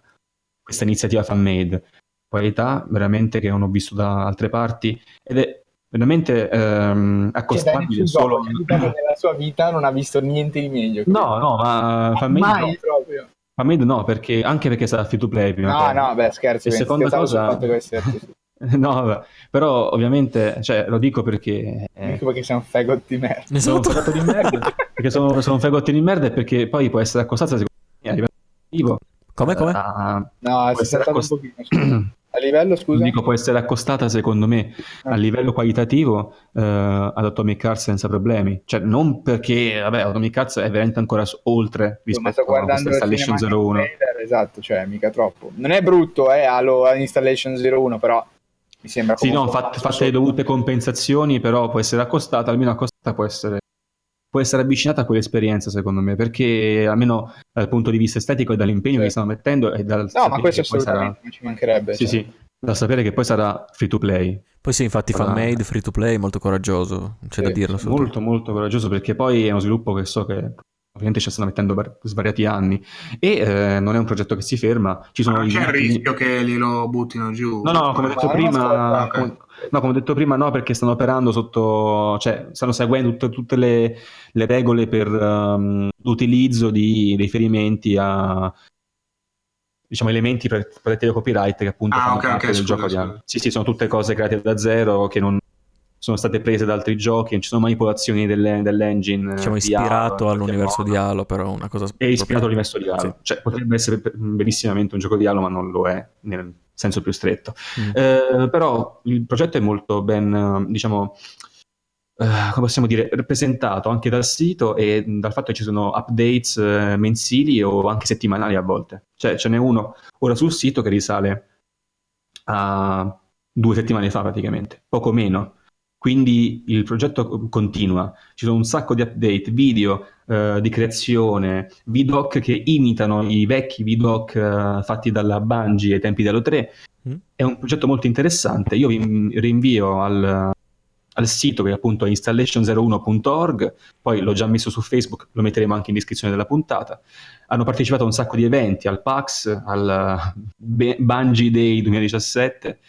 questa iniziativa fan-made. Qualità veramente che non ho visto da altre parti ed è veramente ehm, accostabile solo... nella sua vita non ha visto niente di meglio. No, no, ma fan-made Mai no. proprio. Fan-made no, perché, anche perché sarà free to play prima. No, no, beh, scherzi. E seconda cosa... [laughs] No, vabbè. però ovviamente, cioè, lo dico perché... Eh, perché sei un fagot di merda. Sono un fagot di merda, perché sono, sono un fagot di merda e perché poi può essere accostata secondo me a livello Come, come? Uh, no, si è accost... un pochino, [clears throat] A livello, scusa? Dico, può essere accostata secondo me ah. a livello qualitativo uh, ad Atomic Heart senza problemi. Cioè, non perché, vabbè, Atomic Heart è veramente ancora oltre rispetto a questa Installation 01. Esatto, cioè, mica troppo. Non è brutto, eh, Halo Installation 01, però mi sembra Sì, no, fatte, fatte le dovute compensazioni, però può essere accostata, almeno accostata può essere, può essere avvicinata a quell'esperienza, secondo me, perché almeno dal punto di vista estetico e dall'impegno sì. che stanno mettendo e dal No, ma questo assolutamente sarà... ci mancherebbe. Sì, cioè. sì, da sapere che poi sarà free to play. Poi sì, infatti fan made, free to play, molto coraggioso, c'è sì, da dirlo. Molto, molto coraggioso perché poi è uno sviluppo che so che ovviamente ci stanno mettendo per svariati anni e eh, non è un progetto che si ferma. Ci sono non c'è il rischio che glielo buttino giù. No, no, come ho detto prima, come, no, come ho detto prima, no, perché stanno operando sotto, cioè stanno seguendo tutte, tutte le, le, regole per um, l'utilizzo di riferimenti a diciamo elementi protetti da copyright che appunto ah, fanno okay, parte okay, del scusa, gioco scusa. di Sì, sì, sono tutte cose create da zero che non sono state prese da altri giochi, ci sono manipolazioni delle, dell'engine. Diciamo ispirato Halo, all'universo di Halo, però una cosa... È ispirato all'universo di Halo, sì. cioè potrebbe essere benissimamente un gioco di Halo, ma non lo è nel senso più stretto. Mm. Eh, però il progetto è molto ben, diciamo, eh, come possiamo dire, rappresentato anche dal sito e dal fatto che ci sono updates eh, mensili o anche settimanali a volte. Cioè ce n'è uno ora sul sito che risale a due settimane fa praticamente, poco meno quindi il progetto continua, ci sono un sacco di update, video eh, di creazione, VDoc che imitano i vecchi VDoc eh, fatti dalla Bungie ai tempi dello 3. Mm. È un progetto molto interessante, io vi rinvio al, al sito che è appunto installation01.org, poi l'ho già messo su Facebook, lo metteremo anche in descrizione della puntata. Hanno partecipato a un sacco di eventi, al PAX, al Bungie Day 2017.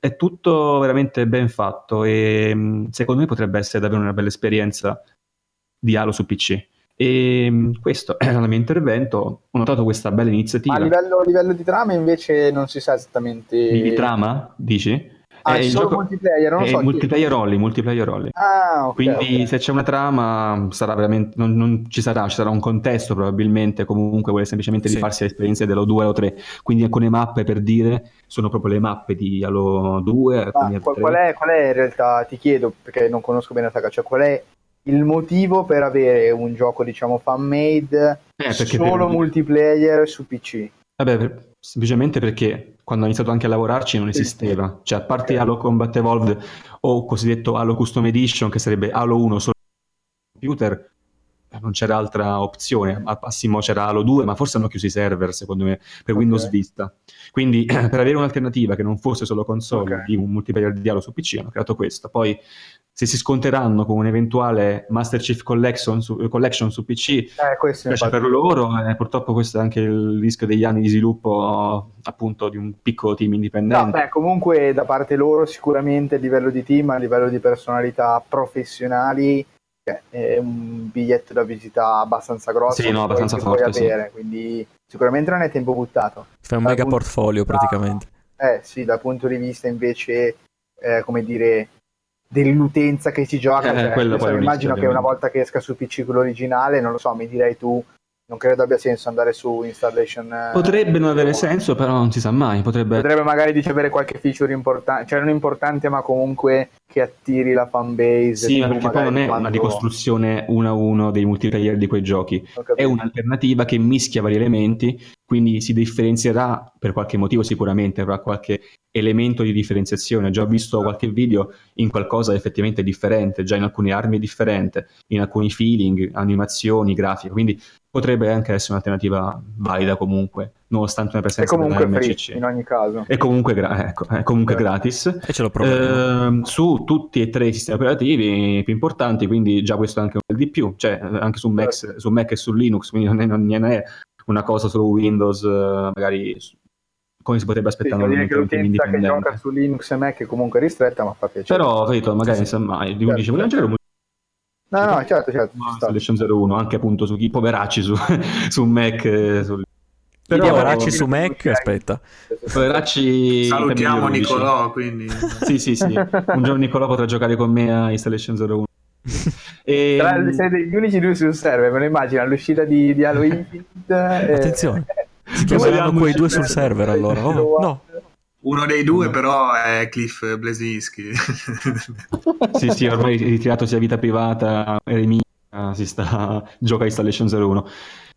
È tutto veramente ben fatto e mm, secondo me potrebbe essere davvero una bella esperienza di Halo su PC. E mm, questo era il mio intervento. Ho notato questa bella iniziativa. Ma a livello, a livello di trama invece non si sa esattamente. Di trama, dici? Ah, è solo gioco... multiplayer, non è so. Multiplayer only, multiplayer only. Ah, okay, Quindi okay. se c'è una trama sarà veramente, non, non, ci sarà, ci sarà un contesto probabilmente, comunque vuole semplicemente sì. rifarsi l'esperienza dello 2 o 3. Quindi alcune mappe per dire sono proprio le mappe di Halo 2. qual, qual, è, qual è in realtà, ti chiedo, perché non conosco bene la saga, cioè qual è il motivo per avere un gioco diciamo fan made eh, solo per... multiplayer su PC? Vabbè, per... semplicemente perché quando ho iniziato anche a lavorarci non esisteva. Cioè, a parte. Halo Combat Evolved o cosiddetto Halo Custom Edition, che sarebbe Halo 1 solo computer, non c'era altra opzione. Al massimo c'era Halo 2, ma forse hanno chiuso i server, secondo me, per okay. Windows Vista. Quindi, [clears throat] per avere un'alternativa che non fosse solo console okay. di un multiplayer di Halo su PC, hanno creato questo. Poi se si sconteranno con un eventuale Master Chief Collection su, collection su PC, eh, per loro, eh, purtroppo questo è anche il rischio degli anni di sviluppo appunto di un piccolo team indipendente. No, beh, comunque da parte loro sicuramente a livello di team, a livello di personalità professionali è un biglietto da visita abbastanza grosso sì, no, abbastanza forte, avere, sì. quindi sicuramente non è tempo buttato. Fai un dal mega portfolio vista, praticamente. Eh sì, dal punto di vista invece, eh, come dire, dell'utenza che si gioca. Eh, cioè, cioè, immagino che una volta che esca su PC quello originale, non lo so, mi direi tu, non credo abbia senso andare su installation. Eh, potrebbe non avere senso, però non si sa mai. Potrebbe, potrebbe magari dice avere qualche feature importante, cioè non importante, ma comunque che attiri la fanbase. Sì, perché poi non è quando... una ricostruzione uno a uno dei multiplayer di quei giochi, è un'alternativa che mischia vari elementi, quindi si differenzierà per qualche motivo sicuramente, avrà qualche elemento di differenziazione. Già ho visto qualche video in qualcosa effettivamente differente, già in alcune armi è differente, in alcuni feeling, animazioni, grafiche, quindi potrebbe anche essere un'alternativa valida comunque, nonostante una presenza comunque free, in ogni caso. È comunque, gra- ecco, è comunque certo. gratis. E ce lo proviamo. Eh, su tutti e tre i sistemi operativi più importanti, quindi già questo è anche un di più, cioè anche su Mac, certo. su Mac e su Linux, quindi non è, non è una cosa solo Windows, magari come si potrebbe aspettare sì, che l'utenza che gioca su Linux e Mac è comunque ristretta, ma fa piacere. Però, capito, magari sì. mai, certo. dice, vogliamo giocare No, no, certo, certo. PlayStation 01, anche appunto su chi poveracci su, [laughs] su Mac. Eh, su... Però, poveracci su Mac, aspetta. Poveracci... Salutiamo Nicolò, quindi... [laughs] sì, sì, sì. Un giorno Nicolò potrà giocare con me a Installation 01. e... Tra gli unici due sul server, me lo immagino, all'uscita di, di Halo Infinite... Eh... Attenzione, [laughs] si chiameranno quei due sul server allora. Oh, no. Uno dei due, però, è Cliff Blazinski. sì, sì, ormai ritirato sia vita privata, eremia, si sta [laughs] gioca Installation 01.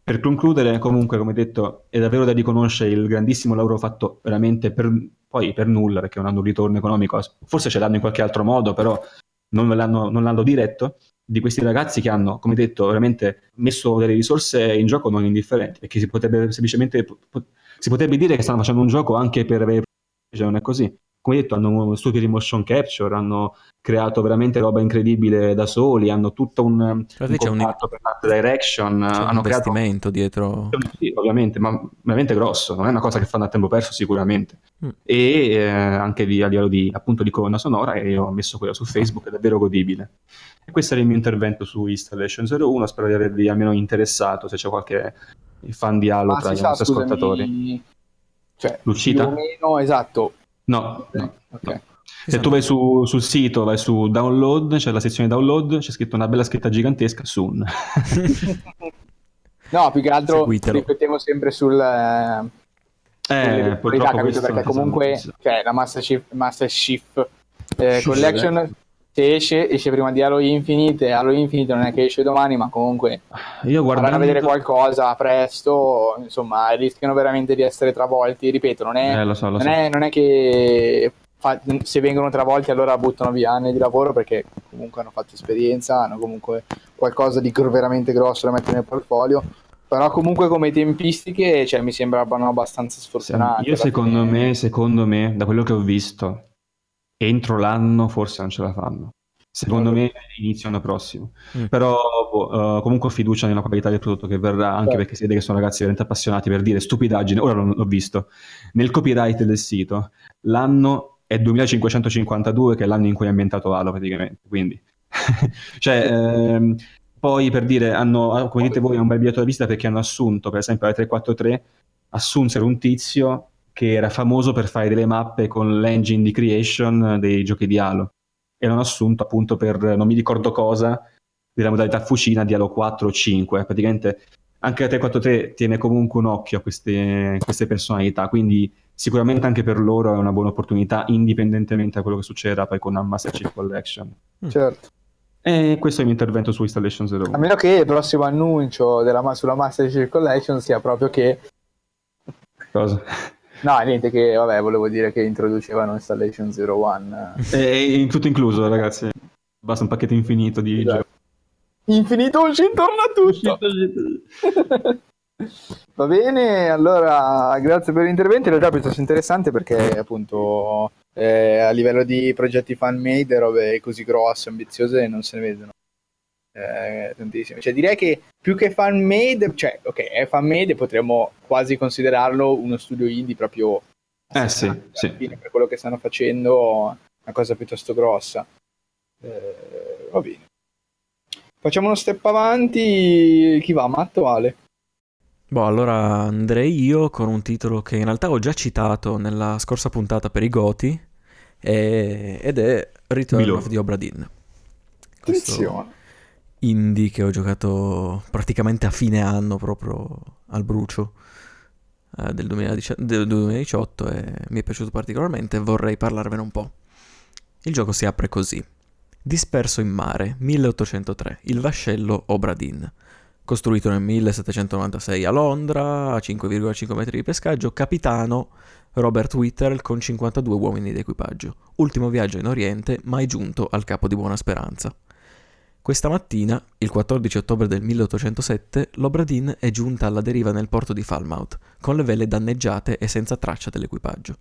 Per concludere, comunque, come detto, è davvero da riconoscere il grandissimo lavoro fatto veramente per, poi per nulla, perché non hanno un ritorno economico, forse ce l'hanno in qualche altro modo, però non l'hanno, non l'hanno diretto, di questi ragazzi che hanno, come detto, veramente messo delle risorse in gioco non indifferenti, perché si potrebbe semplicemente si potrebbe dire che stanno facendo un gioco anche per avere cioè non è così. Come detto, hanno studi di motion capture, hanno creato veramente roba incredibile da soli, hanno tutto un, un c'è un, per l'art direction, c'è hanno un investimento dietro. Sì, ovviamente, ma veramente grosso, non è una cosa che fanno a tempo perso sicuramente. Mm. E eh, anche di, a livello di, appunto, di colonna sonora, e io ho messo quella su Facebook, è davvero godibile. E questo era il mio intervento su Installation 01, spero di avervi almeno interessato, se c'è qualche fan di Halo tra i nostri ascoltatori. Cioè, L'uscita? Più o meno, esatto. No, no, okay. no. Se tu vai su, sul sito, vai su download, c'è la sezione download, c'è scritto una bella scritta gigantesca, soon. [laughs] no, più che altro riflettiamo sempre sul... Eh, eh, qualità, capito? Perché comunque cioè, la Master Chief, Master Chief eh, [laughs] Collection se esce, esce prima di Halo Infinite Halo Infinite non è che esce domani ma comunque io guardando... a vedere qualcosa presto insomma rischiano veramente di essere travolti. Ripeto non è, eh, lo so, lo non, so. è non, è, che fa... se vengono travolti allora buttano via anni di lavoro perché comunque hanno fatto esperienza hanno comunque qualcosa di veramente grosso da mettere nel portfolio. Però comunque come tempistiche cioè, mi sembrano abbastanza sfortunate io secondo me, secondo me da quello che ho visto entro l'anno forse non ce la fanno. Secondo me inizio l'anno prossimo. Mm. Però uh, comunque ho fiducia nella qualità del prodotto che verrà, anche certo. perché si vede che sono ragazzi veramente appassionati per dire stupidaggine. Ora l'ho, l'ho visto. Nel copyright del sito, l'anno è 2552, che è l'anno in cui è ambientato Halo praticamente. Quindi, [laughs] cioè, ehm, poi per dire, hanno, come dite voi, è un bel biglietto da visita perché hanno assunto, per esempio, la 343, assunsero un tizio che era famoso per fare delle mappe con l'engine di creation dei giochi di Halo e l'hanno assunto appunto per non mi ricordo cosa della modalità fucina di Halo 4 o 5 praticamente anche la 343 tiene comunque un occhio a queste, queste, personalità quindi sicuramente anche per loro è una buona opportunità indipendentemente da quello che succederà poi con la Master Chief Collection mm. certo e questo è il mio intervento su Installation Zero. A meno che il prossimo annuncio della, sulla Master Chief Collection sia proprio che... Cosa? No, niente, che vabbè, volevo dire che introducevano Installation Zero One. È tutto incluso, ragazzi. Basta un pacchetto infinito di esatto. giochi. Infinito ci intorno a tutto. Va bene, allora grazie per l'intervento. In realtà è piuttosto interessante perché appunto eh, a livello di progetti fan made, robe così grosse, ambiziose, non se ne vedono eh, tantissime. Cioè, direi che più che fan made, cioè, ok, è fan made, potremmo quasi considerarlo uno studio indie proprio. Eh sì, sì. Fine, per quello che stanno facendo, una cosa piuttosto grossa. Eh, va bene. Facciamo uno step avanti. Chi va, Matto o Ale? Boh, allora andrei io con un titolo che in realtà ho già citato nella scorsa puntata per i Goti e... ed è Return Milo. of the Obra Dinn. Questo indie che ho giocato praticamente a fine anno proprio al brucio eh, del, 2018, del 2018 e mi è piaciuto particolarmente e vorrei parlarvene un po'. Il gioco si apre così. Disperso in mare, 1803, il vascello Obra Dinn costruito nel 1796 a Londra, a 5,5 metri di pescaggio, capitano Robert Whittle con 52 uomini d'equipaggio. Ultimo viaggio in Oriente, mai giunto al capo di Buona Speranza. Questa mattina, il 14 ottobre del 1807, l'Obradin è giunta alla deriva nel porto di Falmouth, con le vele danneggiate e senza traccia dell'equipaggio.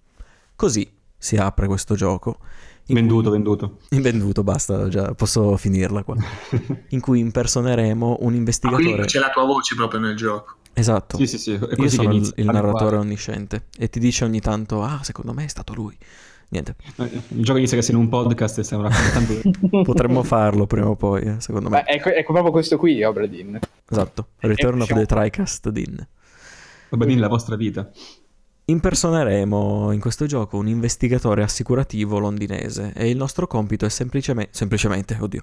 Così si apre questo gioco, Venduto, cui... venduto. [laughs] Venduto, basta, già posso finirla qua. [laughs] in cui impersoneremo un investigatore. Ah, c'è la tua voce proprio nel gioco. Esatto. Sì, sì, sì. Io sono il, il narratore onnisciente e ti dice ogni tanto, ah, secondo me è stato lui. Niente. Eh, il gioco inizia che sei in un podcast e stiamo raccontando. [laughs] Potremmo farlo prima o poi, eh, secondo me. Beh, ecco, ecco, proprio questo qui, Obra Din. Esatto. Return of the Tricast Din. Obra Din, la vostra vita. Impersoneremo in questo gioco un investigatore assicurativo londinese e il nostro compito è semplicemente, semplicemente oddio,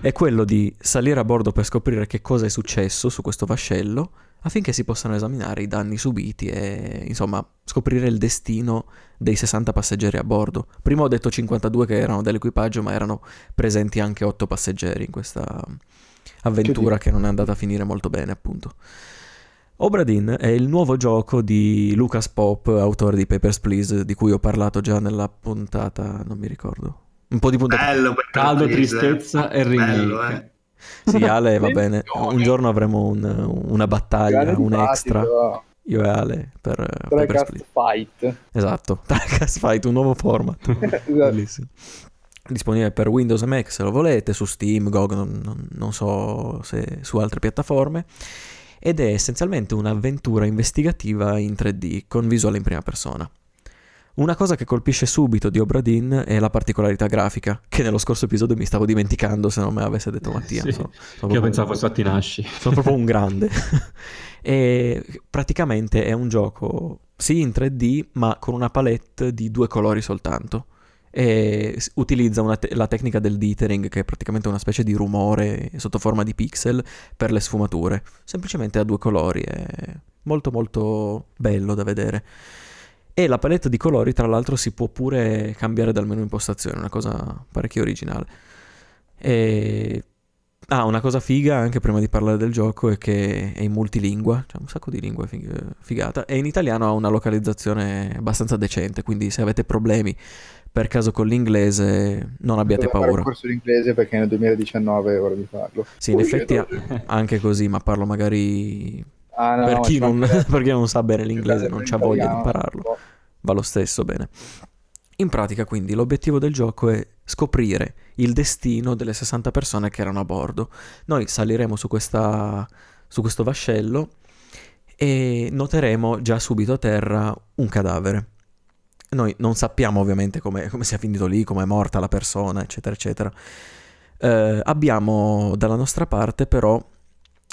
è quello di salire a bordo per scoprire che cosa è successo su questo vascello affinché si possano esaminare i danni subiti e insomma scoprire il destino dei 60 passeggeri a bordo. Prima ho detto 52 che erano dell'equipaggio ma erano presenti anche 8 passeggeri in questa avventura che, non è andata a finire molto bene appunto. Obradin è il nuovo gioco di Lucas Pop, autore di Papers, Please, di cui ho parlato già nella puntata, non mi ricordo. Un po' di puntate. Bello, Caldo, tristezza e remake. Eh. Sì, Ale, va [laughs] bene. Un giorno avremo un, una battaglia, un extra. Io e Ale per Papers, Fight. Esatto, [laughs] Tricast Fight, un nuovo format. [laughs] esatto. Bellissimo disponibile per Windows e Mac se lo volete, su Steam, GOG, non, non, non so se su altre piattaforme ed è essenzialmente un'avventura investigativa in 3D con visuale in prima persona. Una cosa che colpisce subito di Obradin è la particolarità grafica, che nello scorso episodio mi stavo dimenticando se non me l'avesse detto Mattia. Sì, sono, sono io pensavo fosse Attinasci. Sono proprio un grande. [laughs] e praticamente è un gioco, sì, in 3D, ma con una palette di due colori soltanto e utilizza te- la tecnica del dithering, che è praticamente una specie di rumore sotto forma di pixel per le sfumature. Semplicemente ha due colori, è molto molto bello da vedere. E la palette di colori, tra l'altro, si può pure cambiare dal menu impostazione, una cosa parecchio originale. E... Ah, una cosa figa, anche prima di parlare del gioco, è che è in multilingua, c'è un sacco di lingue figata, e in italiano ha una localizzazione abbastanza decente, quindi se avete problemi per caso con l'inglese non abbiate paura. Un corso d'inglese perché nel 2019 è ora di farlo. Sì, in effetti anche così, ma parlo magari ah, no, per, chi non, [laughs] per, chi non, sa bene l'inglese, non c'ha voglia di impararlo. Va lo stesso bene. In pratica, quindi, l'obiettivo del gioco è scoprire il destino delle 60 persone che erano a bordo. Noi saliremo su, questa, su questo vascello e noteremo già subito a terra un cadavere. Noi non sappiamo ovviamente come, come sia finito lì, come è morta la persona, eccetera, eccetera. Eh, abbiamo dalla nostra parte però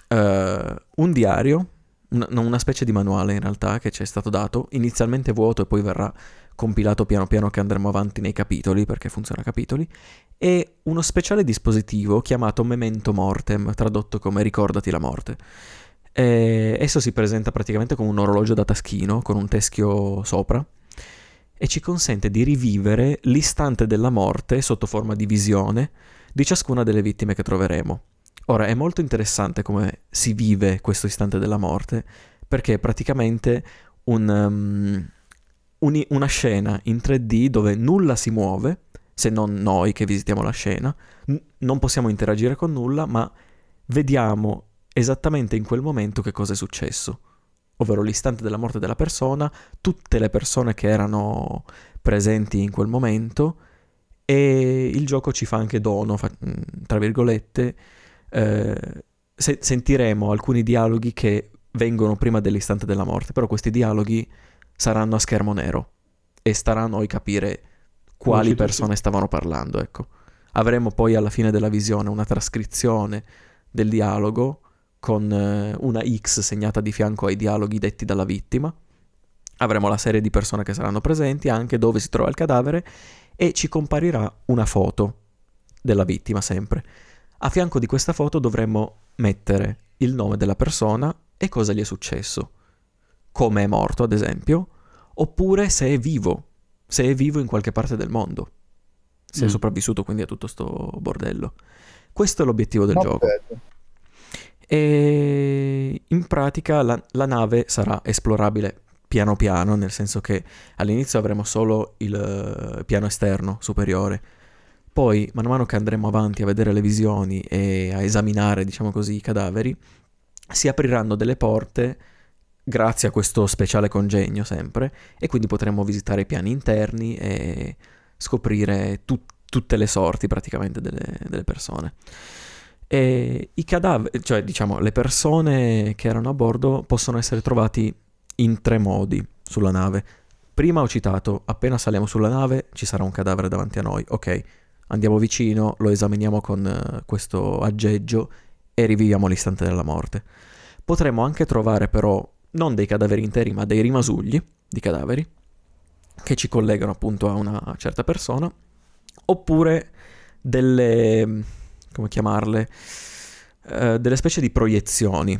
eh, un diario, una, una specie di manuale in realtà che ci è stato dato, inizialmente vuoto e poi verrà compilato piano piano che andremo avanti nei capitoli, perché funziona a capitoli, e uno speciale dispositivo chiamato Memento Mortem, tradotto come Ricordati la morte. E esso si presenta praticamente come un orologio da taschino con un teschio sopra e ci consente di rivivere l'istante della morte sotto forma di visione di ciascuna delle vittime che troveremo. Ora è molto interessante come si vive questo istante della morte perché praticamente un, um, un, una scena in 3D dove nulla si muove se non noi che visitiamo la scena, N- non possiamo interagire con nulla ma vediamo esattamente in quel momento che cosa è successo, ovvero l'istante della morte della persona, tutte le persone che erano presenti in quel momento e il gioco ci fa anche dono, fa, tra virgolette, eh, se- sentiremo alcuni dialoghi che vengono prima dell'istante della morte, però questi dialoghi saranno a schermo nero e starà a noi capire quali persone stavano parlando, ecco. Avremo poi alla fine della visione una trascrizione del dialogo con eh, una X segnata di fianco ai dialoghi detti dalla vittima. Avremo la serie di persone che saranno presenti, anche dove si trova il cadavere, e ci comparirà una foto della vittima sempre. A fianco di questa foto dovremmo mettere il nome della persona e cosa gli è successo. Come è morto, ad esempio, oppure se è vivo, se è vivo in qualche parte del mondo. Se mm. è sopravvissuto quindi a tutto sto bordello. Questo è l'obiettivo del no, gioco. Bello e in pratica la, la, nave sarà esplorabile piano piano, nel senso che all'inizio avremo solo il uh, piano esterno superiore, poi man mano che andremo avanti a vedere le visioni e a esaminare, diciamo così, i cadaveri, si apriranno delle porte grazie a questo speciale congegno sempre e quindi potremo visitare i piani interni e scoprire tu- tutte le sorti praticamente delle, delle persone. E i cadaveri, cioè diciamo le persone che erano a bordo possono essere trovati in tre modi sulla nave. Prima ho citato, appena saliamo sulla nave ci sarà un cadavere davanti a noi, ok, andiamo vicino, lo esaminiamo con uh, questo aggeggio e riviviamo l'istante della morte. Potremmo anche trovare però non dei cadaveri interi, ma dei rimasugli di cadaveri che ci collegano appunto a una certa persona, oppure delle come chiamarle, uh, delle specie di proiezioni.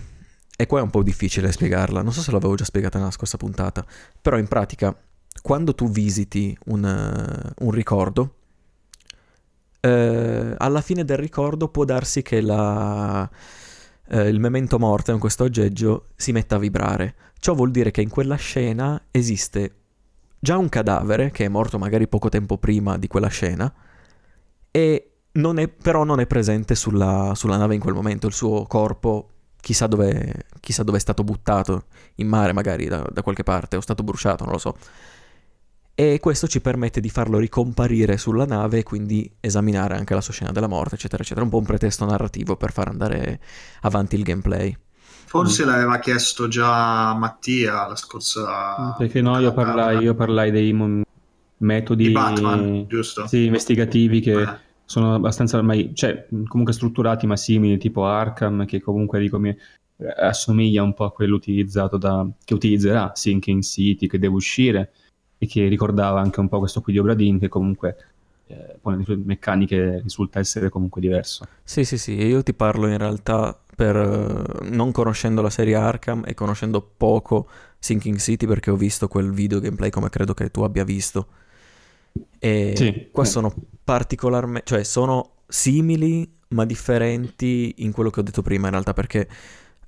E qua è un po' difficile spiegarla, non so se l'avevo già spiegata nella scorsa puntata, però in pratica quando tu visiti un, uh, un ricordo, uh, alla fine del ricordo può darsi che la, il memento mortem, questo aggeggio, si metta a vibrare. Ciò vuol dire che in quella scena esiste già un cadavere che è morto magari poco tempo prima di quella scena e non è, però non è presente sulla, sulla, nave in quel momento, il suo corpo chissà dove, chissà dove è stato buttato, in mare magari da, da qualche parte, o stato bruciato, non lo so. E questo ci permette di farlo ricomparire sulla nave e quindi esaminare anche la sua scena della morte, eccetera, eccetera. Un po' un pretesto narrativo per far andare avanti il gameplay. Forse mm. l'aveva chiesto già Mattia la scorsa... Perché no, io parlai, io parlai dei metodi Batman, giusto? Sì, investigativi che... Eh sono abbastanza ormai, cioè, comunque strutturati ma simili, tipo Arkham, che comunque dico, mi assomiglia un po' a quello utilizzato da, che utilizzerà Sinking City, che deve uscire, e che ricordava anche un po' questo qui di Obradin, che comunque eh, poi nelle sue meccaniche risulta essere comunque diverso. Sì, sì, sì, io ti parlo in realtà per uh, non conoscendo la serie Arkham e conoscendo poco Sinking City perché ho visto quel video gameplay come credo che tu abbia visto e sì, qua sono particolarmente, cioè sono simili ma differenti in quello che ho detto prima in realtà perché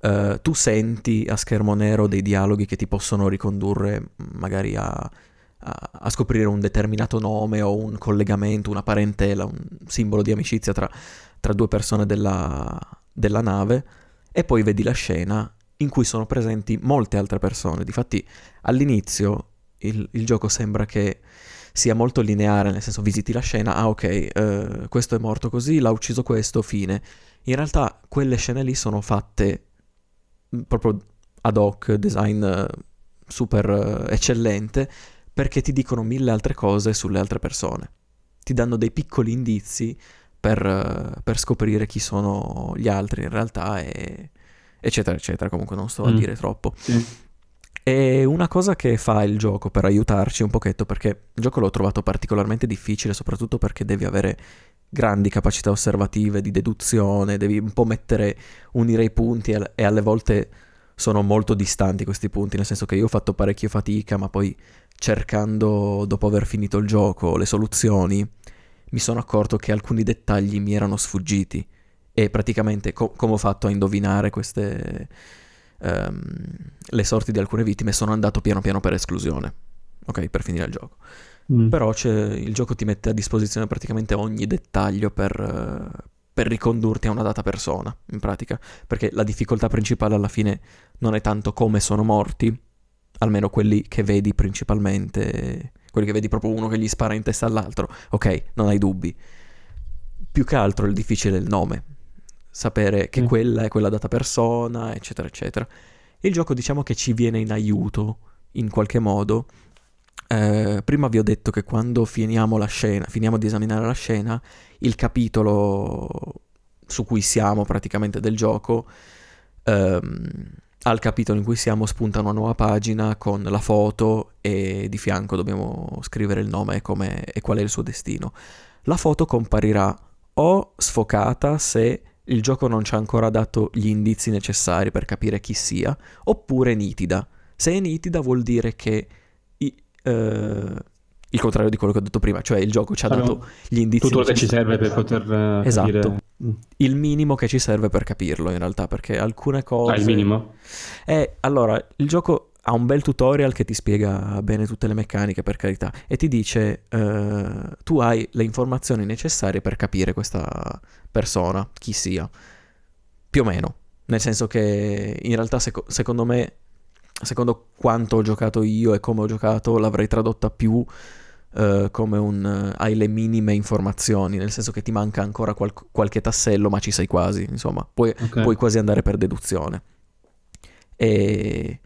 uh, tu senti a schermo nero dei dialoghi che ti possono ricondurre magari a, a, scoprire un determinato nome o un collegamento, una parentela, un simbolo di amicizia tra, tra due persone della, della nave e poi vedi la scena in cui sono presenti molte altre persone. Difatti all'inizio il, il gioco sembra che sia molto lineare, nel senso visiti la scena, ah ok, eh, questo è morto così, l'ha ucciso questo, fine. In realtà quelle scene lì sono fatte mm, proprio ad hoc, design eh, super eh, eccellente, perché ti dicono mille altre cose sulle altre persone. Ti danno dei piccoli indizi per, eh, per scoprire chi sono gli altri in realtà e eccetera eccetera. Comunque non sto a mm. dire troppo. Sì. E una cosa che fa il gioco per aiutarci un pochetto, perché il gioco l'ho trovato particolarmente difficile, soprattutto perché devi avere grandi capacità osservative di deduzione, devi un po' mettere, unire i punti e alle volte sono molto distanti questi punti, nel senso che io ho fatto parecchio fatica, ma poi cercando, dopo aver finito il gioco, le soluzioni, mi sono accorto che alcuni dettagli mi erano sfuggiti e praticamente co- come ho fatto a indovinare queste... Um, le sorti di alcune vittime sono andato piano piano per esclusione, ok, per finire il gioco. Mm. Però il gioco ti mette a disposizione praticamente ogni dettaglio per, per ricondurti a una data persona, in pratica, perché la difficoltà principale alla fine non è tanto come sono morti, almeno quelli che vedi principalmente, quelli che vedi proprio uno che gli spara in testa all'altro, ok, non hai dubbi. Più che altro il difficile è il nome, sapere che mm. quella è quella data persona, eccetera, eccetera. Il gioco diciamo che ci viene in aiuto in qualche modo eh, prima vi ho detto che quando finiamo la scena, finiamo di esaminare la scena, il capitolo su cui siamo praticamente del gioco, ehm, al capitolo in cui siamo spunta una nuova pagina con la foto e di fianco dobbiamo scrivere il nome e, e qual è il suo destino. La foto comparirà o sfocata se il gioco non ci ha ancora dato gli indizi necessari per capire chi sia, oppure nitida. Se è nitida vuol dire che eh, il contrario di quello che ho detto prima, cioè il gioco ci ha allora, dato gli indizi. Tutto che ci serve per poter uh, esatto. Capire. Mm. Il minimo che ci serve per capirlo in realtà, perché alcune cose... Ah, il minimo? Eh, allora, il gioco ha un bel tutorial che ti spiega bene tutte le meccaniche, per carità, e ti dice uh, tu hai le informazioni necessarie per capire questa persona, chi sia, più o meno. Nel senso che in realtà sec- secondo me secondo quanto ho giocato io e come ho giocato, l'avrei tradotta più uh, come un uh, hai le minime informazioni, nel senso che ti manca ancora qual- qualche tassello, ma ci sei quasi, insomma, puoi, okay. puoi quasi andare per deduzione. E,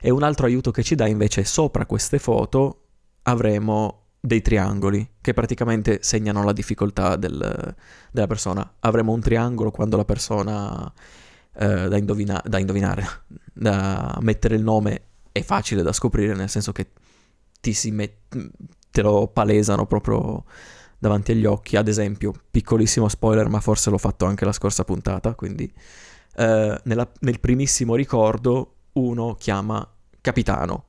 e un altro aiuto che ci dà invece sopra queste foto avremo dei triangoli che praticamente segnano la difficoltà del, della persona. Avremo un triangolo quando la persona eh, da, indovina- da, indovinare, [laughs] da mettere il nome è facile da scoprire, nel senso che ti si met- te lo palesano proprio davanti agli occhi. Ad esempio, piccolissimo spoiler, ma forse l'ho fatto anche la scorsa puntata, quindi eh, nella, nel primissimo ricordo uno chiama capitano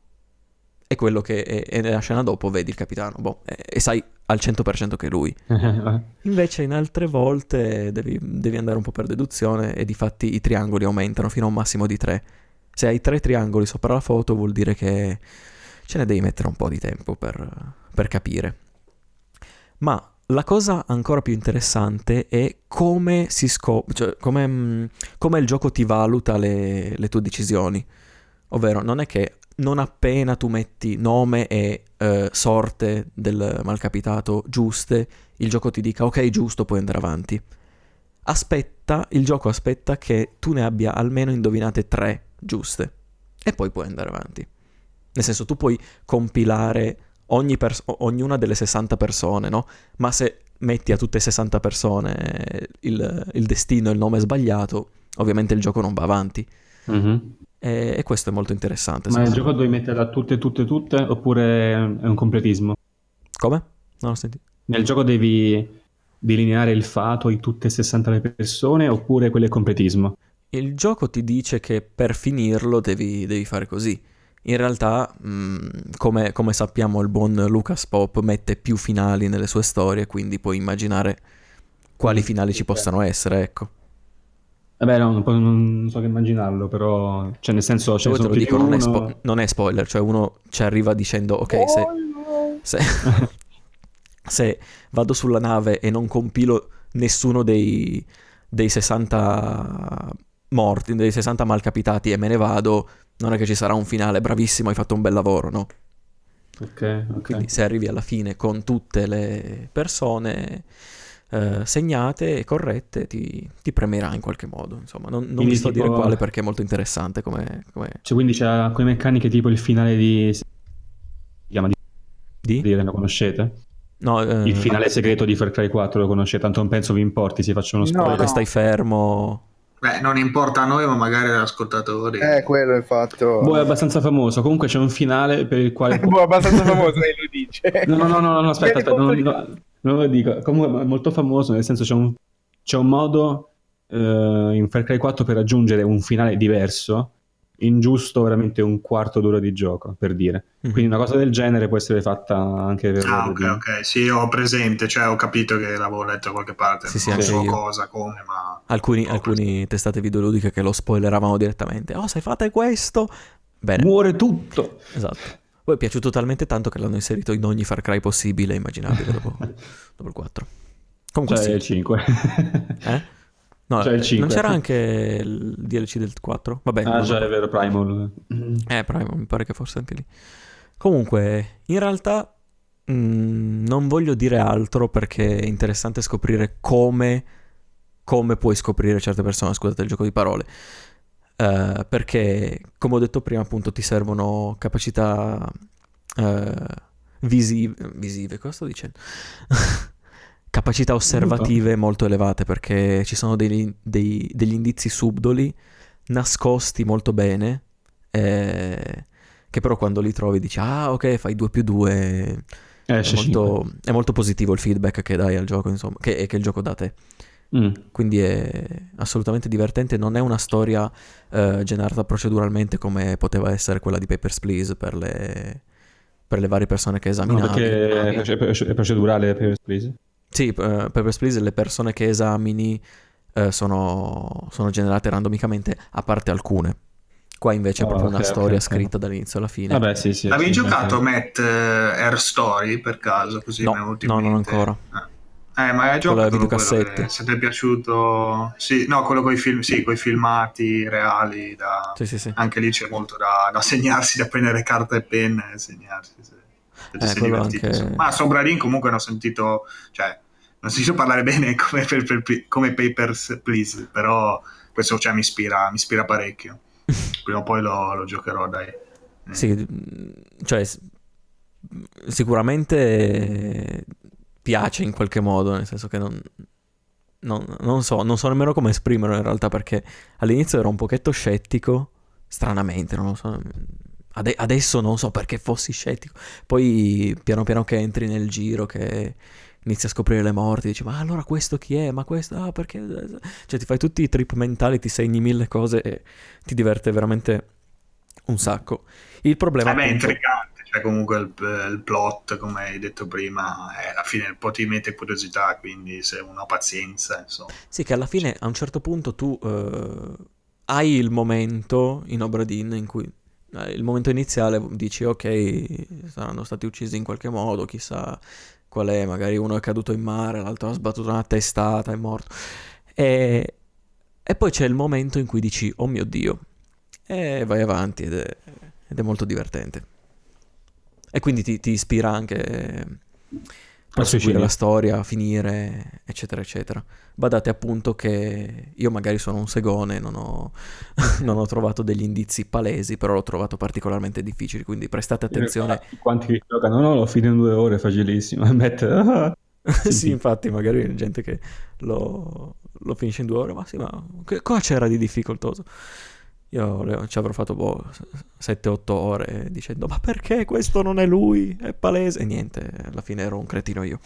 e quello che è, è nella scena dopo vedi il capitano boh, e, e sai al 100% che è lui. [laughs] Invece in altre volte devi, devi, andare un po' per deduzione e di fatti i triangoli aumentano fino a un massimo di tre. Se hai tre triangoli sopra la foto vuol dire che ce ne devi mettere un po' di tempo per, per capire. Ma la cosa ancora più interessante è come si scopre, cioè come, mm, come, il gioco ti valuta le, le tue decisioni. Ovvero, non è che non appena tu metti nome e eh, sorte del malcapitato giuste, il gioco ti dica ok giusto, puoi andare avanti. Aspetta, il gioco aspetta che tu ne abbia almeno indovinate tre giuste e poi puoi andare avanti. Nel senso, tu puoi compilare ogni pers- ognuna delle 60 persone, no? Ma se metti a tutte e 60 persone il, il destino e il nome sbagliato, ovviamente il gioco non va avanti. Mm-hmm. E, e questo è molto interessante. Ma nel gioco devi metterla tutte, tutte, tutte, oppure è un completismo? Come? Non ho sentito. Nel gioco devi delineare il fato di tutte e 60 le persone, oppure quello è completismo? Il gioco ti dice che per finirlo devi, devi fare così. In realtà, mh, mm, come, come, sappiamo, il buon Lucas Pop mette più finali nelle sue storie, quindi puoi immaginare quali finali ci possano essere, ecco. Vabbè, no, non, non, so che immaginarlo, però, cioè, nel senso, cioè, te lo dico, non, è spo- non, è spoiler, cioè uno ci arriva dicendo, ok, se, se, [laughs] se, vado sulla nave e non compilo nessuno dei, dei 60 morti, dei 60 malcapitati e me ne vado, non è che ci sarà un finale, bravissimo, hai fatto un bel lavoro, no? Okay, okay. Quindi se arrivi alla fine con tutte le persone eh, segnate e corrette, ti, ti, premierà in qualche modo. Insomma, non, non vi sto a tipo... dire quale perché è molto interessante come... come... Cioè, quindi c'è alcune meccaniche tipo il finale di... Si chiama di... Di? di lo conoscete? No, eh... Il finale segreto di Far Cry 4 lo conoscete, tanto non penso vi importi, si faccia uno spoiler. No, no. Stai fermo... Beh, non importa a noi, ma magari agli ascoltatori. Eh, quello è il fatto. Boh, è abbastanza famoso. Comunque c'è un finale per il quale. [laughs] boh, è abbastanza famoso, lei lo dice. No, no, no, no, no aspetta, aspetta non, no, non, lo dico. Comunque è molto famoso, nel senso c'è un, c'è un modo uh, in Far Cry 4 per raggiungere un finale diverso in giusto veramente un quarto d'ora di gioco, per dire. Mm-hmm. Quindi una cosa del genere può essere fatta anche per... Ah, ok, di... ok, sì, ho presente, cioè ho capito che l'avevo letto da qualche parte, sì, sì, non so io. cosa, come, ma... Alcuni, alcuni testate videoludiche che lo spoileravano direttamente. Oh, se fate questo... Bene. Muore tutto! Esatto. Poi è piaciuto talmente tanto che l'hanno inserito in ogni Far Cry possibile e immaginabile dopo, [laughs] dopo il 4. Comunque cioè, sì. il 5. eh? No, cioè 5, non c'era anche il DLC del 4? Vabbè. Ah, già, è vero, Primal. Eh, Primal, mi pare che fosse anche lì. Comunque, in realtà mh, mm, non voglio dire altro perché è interessante scoprire come, come puoi scoprire certe persone, scusate il gioco di parole. Uh, perché, come ho detto prima, appunto, ti servono capacità uh, visive, visive, cosa sto dicendo? [laughs] capacità osservative molto elevate perché ci sono dei, dei, degli indizi subdoli nascosti molto bene eh, che però quando li trovi dici ah ok fai 2 più 2 eh, è, molto, è, molto, positivo il feedback che dai al gioco insomma che, che il gioco dà a te. Mm. quindi è assolutamente divertente non è una storia eh, generata proceduralmente come poteva essere quella di Papers, Please per le, per le varie persone che esaminavi no, perché è procedurale Papers, Please sì, uh, Papers, Please le persone che esamini uh, sono, sono, generate randomicamente, a parte alcune. Qua invece oh, è proprio okay, una storia okay, scritta okay. dall'inizio alla fine. Vabbè, sì, sì. Avevi sì, giocato. Matt uh, Air Story per caso? Così no, no, non ancora. Eh. Eh, ma hai giocato videocassette. Se ti è piaciuto, sì, no, quello con i film, sì, coi filmati reali. Da... Sì, sì, sì. Anche lì c'è molto da, da, segnarsi, da prendere carta e penna e segnarsi. Sì. Eh, anche... Ma Sombra Ring comunque hanno sentito, cioè, non ho sentito parlare [laughs] bene come, per, per, come Papers, Please, però questo cioè, mi, ispira, mi ispira parecchio. [laughs] Prima o poi lo, lo giocherò, dai. Eh. Sì, cioè, sicuramente piace in qualche modo, nel senso che non, non, non, so, non so nemmeno come esprimerlo in realtà, perché all'inizio ero un pochetto scettico, stranamente, non lo so Ade- adesso non so perché fossi scettico. Poi piano piano che entri nel giro, che inizi a scoprire le morti, dici ma allora questo chi è? Ma questo... Ah, perché... Cioè ti fai tutti i trip mentali, ti segni mille cose e ti diverte veramente un sacco. Il problema... Vabbè, appunto... è intrigante, cioè comunque il, il, plot, come hai detto prima, è, alla fine poi ti mette curiosità, quindi se uno ha pazienza, insomma. Sì, che alla fine a un certo punto tu... Uh, hai il momento in Obradin in cui eh, il momento iniziale dici ok, saranno stati uccisi in qualche modo, chissà qual è, magari uno è caduto in mare, l'altro ha sbattuto una testata, è morto. E, e poi c'è il momento in cui dici oh mio Dio, e vai avanti ed è, ed è molto divertente. E quindi ti, ti ispira anche proseguire la storia, finire, eccetera, eccetera. Badate appunto che io magari sono un segone, non ho, [laughs] non ho trovato degli indizi palesi, però l'ho trovato particolarmente difficile, quindi prestate attenzione. Quanti che giocano? No, lo fino in due ore, facilissimo. [laughs] Mette... [laughs] sì, sì, infatti, magari c'è gente che lo, lo, finisce in due ore, ma sì, ma cosa c'era di difficoltoso? Io ci avrò fatto boh, 7-8 ore dicendo ma perché questo non è lui? È palese. E niente, alla fine ero un cretino io.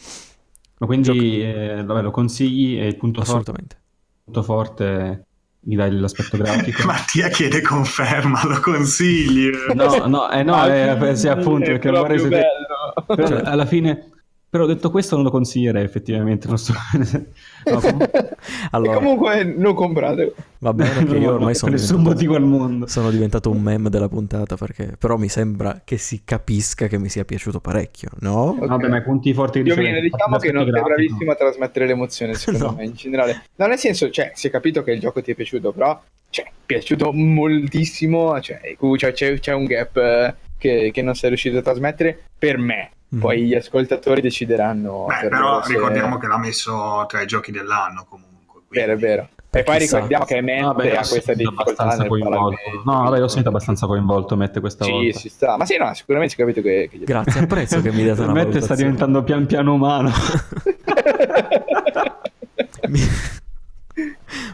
Ma quindi eh, vabbè, lo consigli e il punto Assolutamente. forte, punto forte mi dai l'aspetto grafico. [laughs] Mattia chiede conferma, lo consigli? No, no, eh, no, è, [laughs] eh, sì, appunto, perché vorrei sapere... Cioè, alla fine però detto questo non lo consiglierei effettivamente. Non so. [laughs] no, comunque... allora... comunque non comprate. Va bene che [laughs] io ormai sono nessun motivo al mondo. Sono diventato un meme della puntata perché però mi sembra che si capisca che mi sia piaciuto parecchio, no? Okay. Vabbè, ma i punti forti di Io viene, diciamo che non sei bravissimo a trasmettere l'emozione, secondo no. me, in generale. No, nel senso, cioè, si è capito che il gioco ti è piaciuto, però cioè, è piaciuto moltissimo, cioè, c'è, c'è un gap che, che non sei riuscito a trasmettere per me. Mm. Poi gli ascoltatori decideranno. Beh, per però ricordiamo se... che l'ha messo tra i giochi dell'anno comunque. Quindi... Vero, è vero. E poi ricordiamo che Matt vabbè, ha questa difficoltà nel coinvolto. No, vabbè, l'ho sentito abbastanza coinvolto Matt questa sì, volta. Sì, sta. Ma sì, no, sicuramente si è capito che... che Grazie, apprezzo che mi date [laughs] una Matt sta diventando pian piano umano. [laughs] Mi...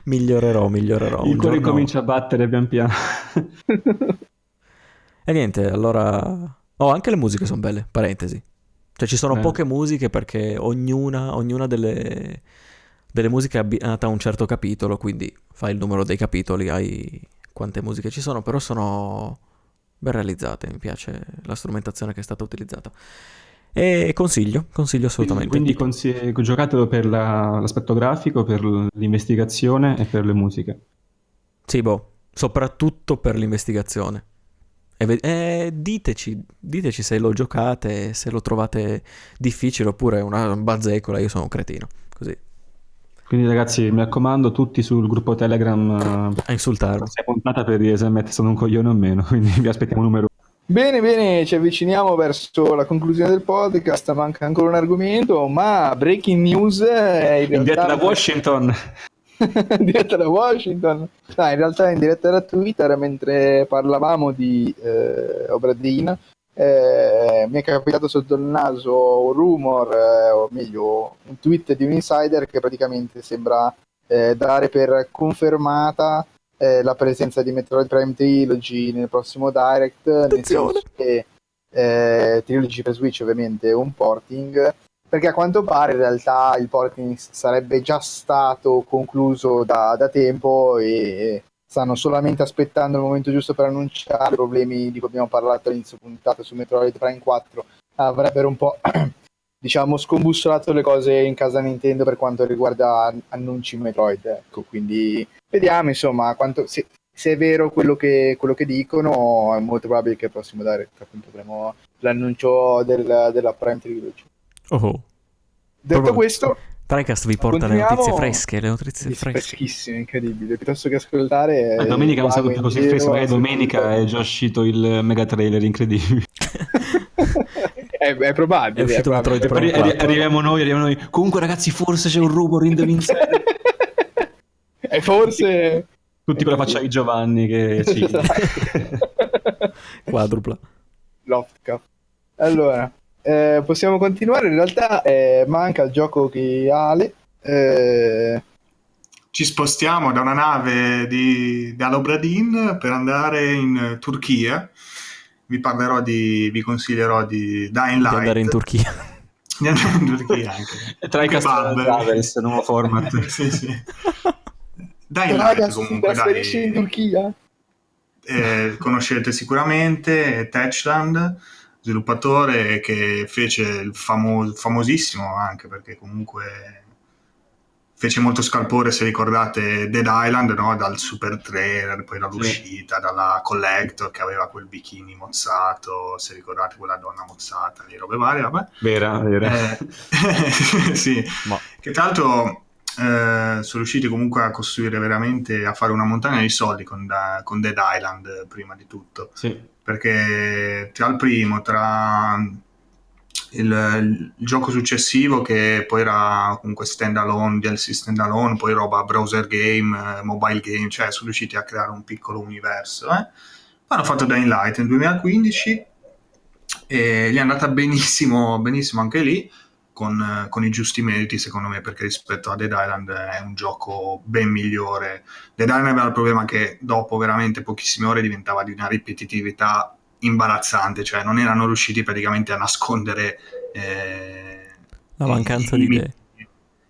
migliorerò, migliorerò. Il cuore giorno... comincia a battere pian piano. [laughs] e niente, allora... Oh, anche le musiche sono belle, parentesi. Cioè ci sono eh. poche musiche perché ognuna, ognuna delle delle musiche abbinate a un certo capitolo, quindi fai il numero dei capitoli, hai quante musiche ci sono, però sono ben realizzate, mi piace la strumentazione che è stata utilizzata. E consiglio, consiglio assolutamente. Quindi consigli- giocatelo per la, l'aspetto grafico, per l'investigazione e per le musiche. Sì, boh, soprattutto per l'investigazione. E, ve- e diteci, diteci se lo giocate, se lo trovate difficile oppure una bazzecola, io sono un cretino. Così quindi ragazzi, mi raccomando, tutti sul gruppo Telegram a insultarmi. Si è puntata per dire se Matt sono un coglione o meno, [laughs] quindi vi aspettiamo numero Bene, bene, ci avviciniamo verso la conclusione del podcast, manca ancora un argomento, ma breaking news è in, in diretta da Washington. [laughs] diretta da Washington. No, in realtà in diretta da Twitter mentre parlavamo di eh, Obradin eh, mi è capitato sotto il naso un rumor, eh, o meglio un tweet di un insider che praticamente sembra eh, dare per confermata eh, la presenza di Metroid Prime Trilogy nel prossimo Direct, Attenzione. nel senso che eh, Trilogy per Switch ovviamente un porting, perché a quanto pare in realtà il porting sarebbe già stato concluso da, da tempo e stanno solamente aspettando il momento giusto per annunciare i problemi di cui abbiamo parlato all'inizio puntata su Metroid Prime 4 avrebbero un po' [clears throat] diciamo scombussolato le cose in casa Nintendo per quanto riguarda annunci Metroid ecco. Quindi vediamo insomma quanto, se, se, è vero quello che, quello che, dicono è molto probabile che il prossimo Direct appunto avremo l'annuncio del, della Prime Trilogy oh. detto Proprio. questo Tricast vi porta le notizie fresche, le notizie fresche. Freschissime, incredibile. Piuttosto che ascoltare... Eh, domenica non stato così fresco, magari domenica è già uscito il mega trailer incredibile. [laughs] [laughs] è, è, probabile. È uscito un Metroid Prime arri- Arriviamo noi, arriviamo noi. Comunque ragazzi, forse c'è un rumor in The [laughs] e forse... Tutti con la faccia di Giovanni che... Sì. Quadrupla. Loftcap. Allora, eh, possiamo continuare. In realtà eh, manca il gioco che Ale. Eh... Ci spostiamo da una nave di, di Alobradin per andare in Turchia. Vi parlerò di, vi consiglierò di Dying Light. Di andare in Turchia. di andare in Turchia anche. Tra i Travels, nuovo format. [laughs] sì, sì. Dying Light comunque, dai. in Turchia? Eh, conoscete sicuramente Techland sviluppatore che fece il famo- famosissimo anche perché comunque fece molto scalpore se ricordate Dead Island no? dal super trailer poi dall'uscita sì. dalla collector che aveva quel bikini mozzato se ricordate quella donna mozzata di robe varie vabbè. Vera vera. Eh, [laughs] sì. Ma... che tra l'altro eh, sono riusciti comunque a costruire veramente a fare una montagna di soldi con, da, con Dead Island prima di tutto. Sì perché tra il primo, tra il, il, gioco successivo che poi era comunque stand alone, DLC stand alone, poi roba browser game, eh, mobile game, cioè sono riusciti a creare un piccolo universo. Eh? Hanno fatto Dying Light nel 2015 e gli è andata benissimo, benissimo anche lì con, con, i giusti meriti secondo me perché rispetto a Dead Island è un gioco ben migliore. Dead Island aveva il problema che dopo veramente pochissime ore diventava di una ripetitività imbarazzante cioè non erano riusciti praticamente a nascondere eh, la mancanza i, di idee.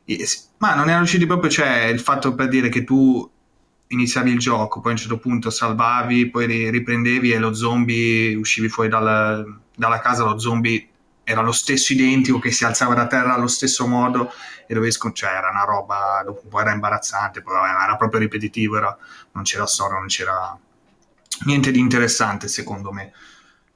I, ma non erano riusciti proprio cioè il fatto per dire che tu iniziavi il gioco poi a un certo punto salvavi poi riprendevi e lo zombie uscivi fuori dal, dalla casa lo zombie era lo stesso identico che si alzava da terra allo stesso modo e dovevi scon- cioè era una roba dopo un po' era imbarazzante poi vabbè, era proprio ripetitivo era, non c'era storia non c'era niente di interessante secondo me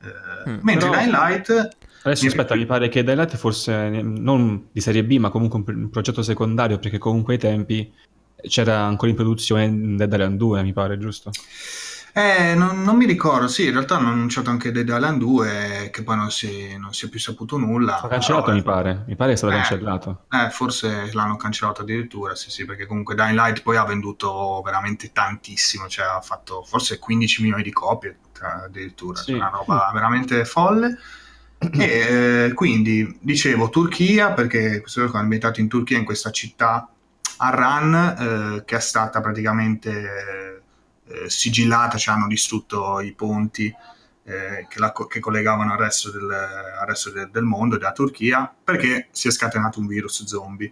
eh, mm, mentre però... Light Adesso aspetta, mi pare che Dying Light forse non di serie B, ma comunque un, progetto secondario, perché comunque ai tempi c'era ancora in produzione Dead Island 2, mi pare, giusto? Eh, non, non, mi ricordo, sì, in realtà hanno annunciato anche Dead Island 2 che poi non si, non si è più saputo nulla. È cancellato però, mi pare, mi pare che sia stato eh, cancellato. Eh, forse l'hanno cancellato addirittura, sì sì, perché comunque Dying Light poi ha venduto veramente tantissimo, cioè ha fatto forse 15 milioni di copie addirittura, sì. una roba veramente folle. E eh, quindi dicevo Turchia perché questo gioco è ambientato in Turchia in questa città Arran eh, che è stata praticamente eh, sigillata, cioè hanno distrutto i ponti eh, che, la, che, collegavano al resto, del, al resto del, del, mondo, della Turchia, perché si è scatenato un virus zombie.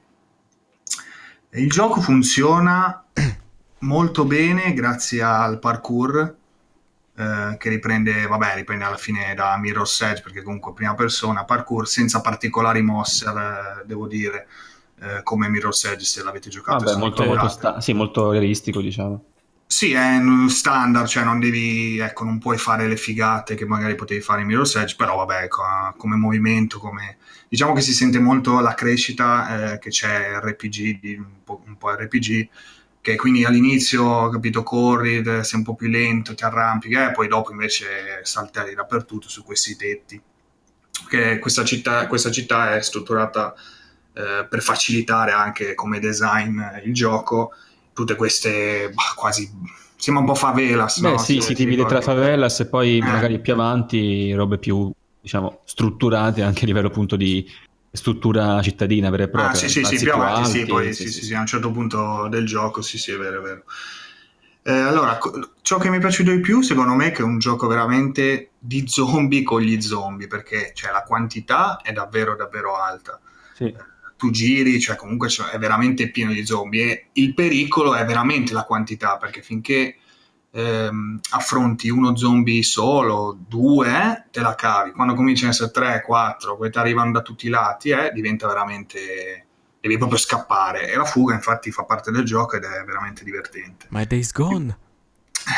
il gioco funziona [clears throat] molto bene grazie al parkour eh, che riprende, vabbè, riprende alla fine da Mirror's Edge perché comunque prima persona, parkour senza particolari mosse, eh, devo dire, eh, come Mirror's Edge se l'avete giocato. Vabbè, molto, molto, sta- sì, molto realistico diciamo. Sì, è standard, cioè non devi, ecco, non puoi fare le figate che magari potevi fare in Mirror's Edge, però vabbè, come movimento, come... diciamo che si sente molto la crescita eh, che c'è RPG, un po', un po' RPG, che quindi all'inizio, capito, corri, sei un po' più lento, ti arrampichi, e eh, poi dopo invece saltari dappertutto su questi tetti. Che questa città, questa città è strutturata eh, per facilitare anche come design il gioco tutte queste bah, quasi sembra un po' favelas. Beh, no? sì, si, si divide tra favelas e poi eh. magari più avanti robe più diciamo strutturate anche a livello appunto di struttura cittadina vera e propria. Ah, sì, sì, sì, più avanti, alti, sì, poi sì, sì, sì, a un certo punto del gioco, sì, sì, è vero, è vero. Eh, allora, ciò che mi è piaciuto di più, secondo me, è che è un gioco veramente di zombie con gli zombie, perché cioè, la quantità è davvero, davvero alta. Sì tu giri, cioè comunque è veramente pieno di zombie e il pericolo è veramente la quantità, perché finché ehm, affronti uno zombie solo, due, te la cavi. Quando cominciano a essere tre, quattro, poi ti arrivano da tutti i lati, eh, diventa veramente... devi proprio scappare. E la fuga infatti fa parte del gioco ed è veramente divertente. Ma è Days Gone?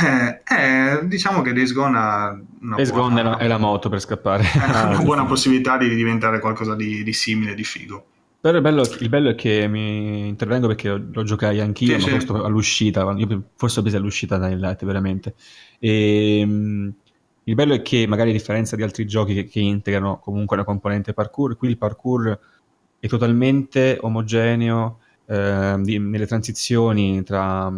Eh, eh, diciamo che Days Gone ha una Days buona, Gone è la, è la, moto per scappare. [laughs] una buona possibilità di diventare qualcosa di, di simile, di figo. Però il bello, il bello, è che mi intervengo perché lo, giocai anch'io, sì, ma sì. all'uscita, io forse ho preso all'uscita da Light veramente. E, ehm, il bello è che magari a differenza di altri giochi che, che, integrano comunque una componente parkour, qui il parkour è totalmente omogeneo eh, di, nelle transizioni tra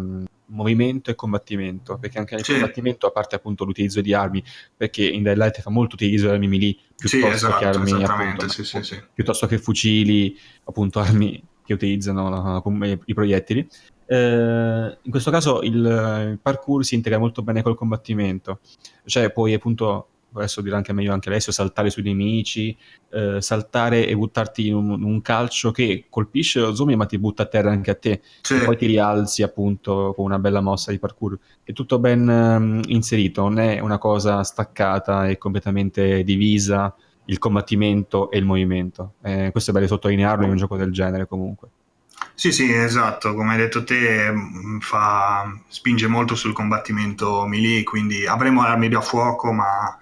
movimento e combattimento, perché anche nel sì. combattimento, a parte appunto l'utilizzo di armi, perché in Daylight fa molto utilizzo di armi melee piuttosto sì, esatto, che armi appunto, sì, appunto, piuttosto che fucili, appunto [laughs] armi che utilizzano uh, i proiettili. Eh, in questo caso il, il, parkour si integra molto bene col combattimento, cioè puoi appunto adesso dirà anche meglio anche Alessio, saltare sui nemici, eh, saltare e buttarti in un, un, calcio che colpisce lo zombie ma ti butta a terra anche a te, sì. e poi ti rialzi appunto con una bella mossa di parkour. È tutto ben um, inserito, non è una cosa staccata e completamente divisa il combattimento e il movimento. Eh, questo è bello sottolinearlo in un gioco del genere comunque. Sì, sì, esatto, come hai detto te, mm, fa, spinge molto sul combattimento melee, quindi avremo armi da fuoco, ma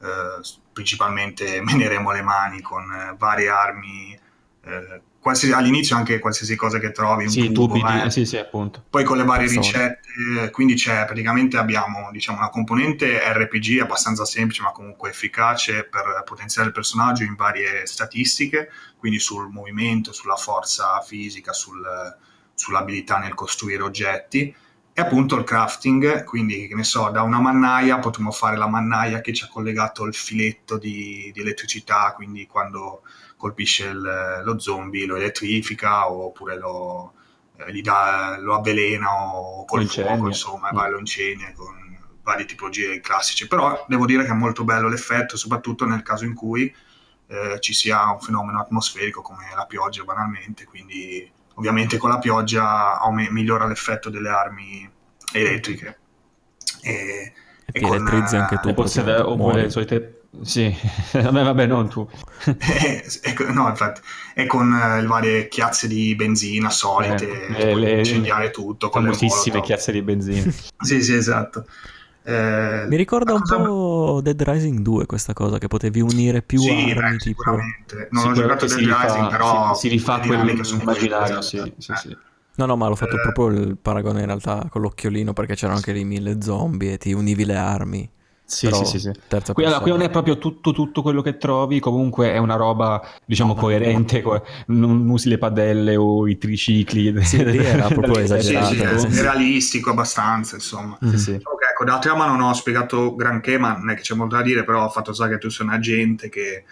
eh, principalmente [laughs] meneremo le mani con eh, varie armi, eh, all'inizio anche qualsiasi cosa che trovi, un sì, tubo, tubi di, sì, sì, appunto. poi con le varie ricette, quindi c'è praticamente abbiamo diciamo, una componente RPG abbastanza semplice ma comunque efficace per potenziare il personaggio in varie statistiche, quindi sul movimento, sulla forza fisica, sul, sull'abilità nel costruire oggetti. E appunto il crafting, quindi che ne so, da una mannaia potremmo fare la mannaia che ci ha collegato il filetto di, di elettricità, quindi quando colpisce il, lo zombie lo elettrifica oppure lo, eh, dà, lo avvelena o col fuoco, insomma, mm. lo incegna con varie tipologie classici. Però devo dire che è molto bello l'effetto, soprattutto nel caso in cui eh, ci sia un fenomeno atmosferico come la pioggia banalmente, quindi ovviamente con la pioggia aume- migliora l'effetto delle armi elettriche. E, e, ti elettrizzi anche tu. Oppure, oppure le solite... Sì, [laughs] vabbè, vabbè, non tu. e, no, infatti, e con eh, le varie chiazze di benzina solite, eh, le, incendiare tutto. Con moltissime chiazze di benzina. [laughs] sì, sì, esatto. Eh, Mi ricorda un cosa... po' Dead Rising 2 questa cosa, che potevi unire più sì, armi. Beh, tipo... sicuramente. Non ho giocato Dead rifà, Rising, però... Si, si rifà quell'immaginario, sì, sì, eh. sì. No, no, ma l'ho fatto eh... proprio il paragone in realtà con l'occhiolino perché c'erano anche lì mille zombie e ti univi le armi. Sì, sì, sì, sì. Qui, allora, qui, non è proprio tutto, tutto, quello che trovi, comunque è una roba, diciamo, coerente, co- non usi le padelle o i tricicli. [laughs] Sì, era proprio [laughs] esagerato. Sì, sì, è realistico abbastanza, insomma. Mm-hmm. Sì, okay, ecco, da trama non ho spiegato granché, ma non è che c'è molto da dire, però ho fatto so che tu sei un agente che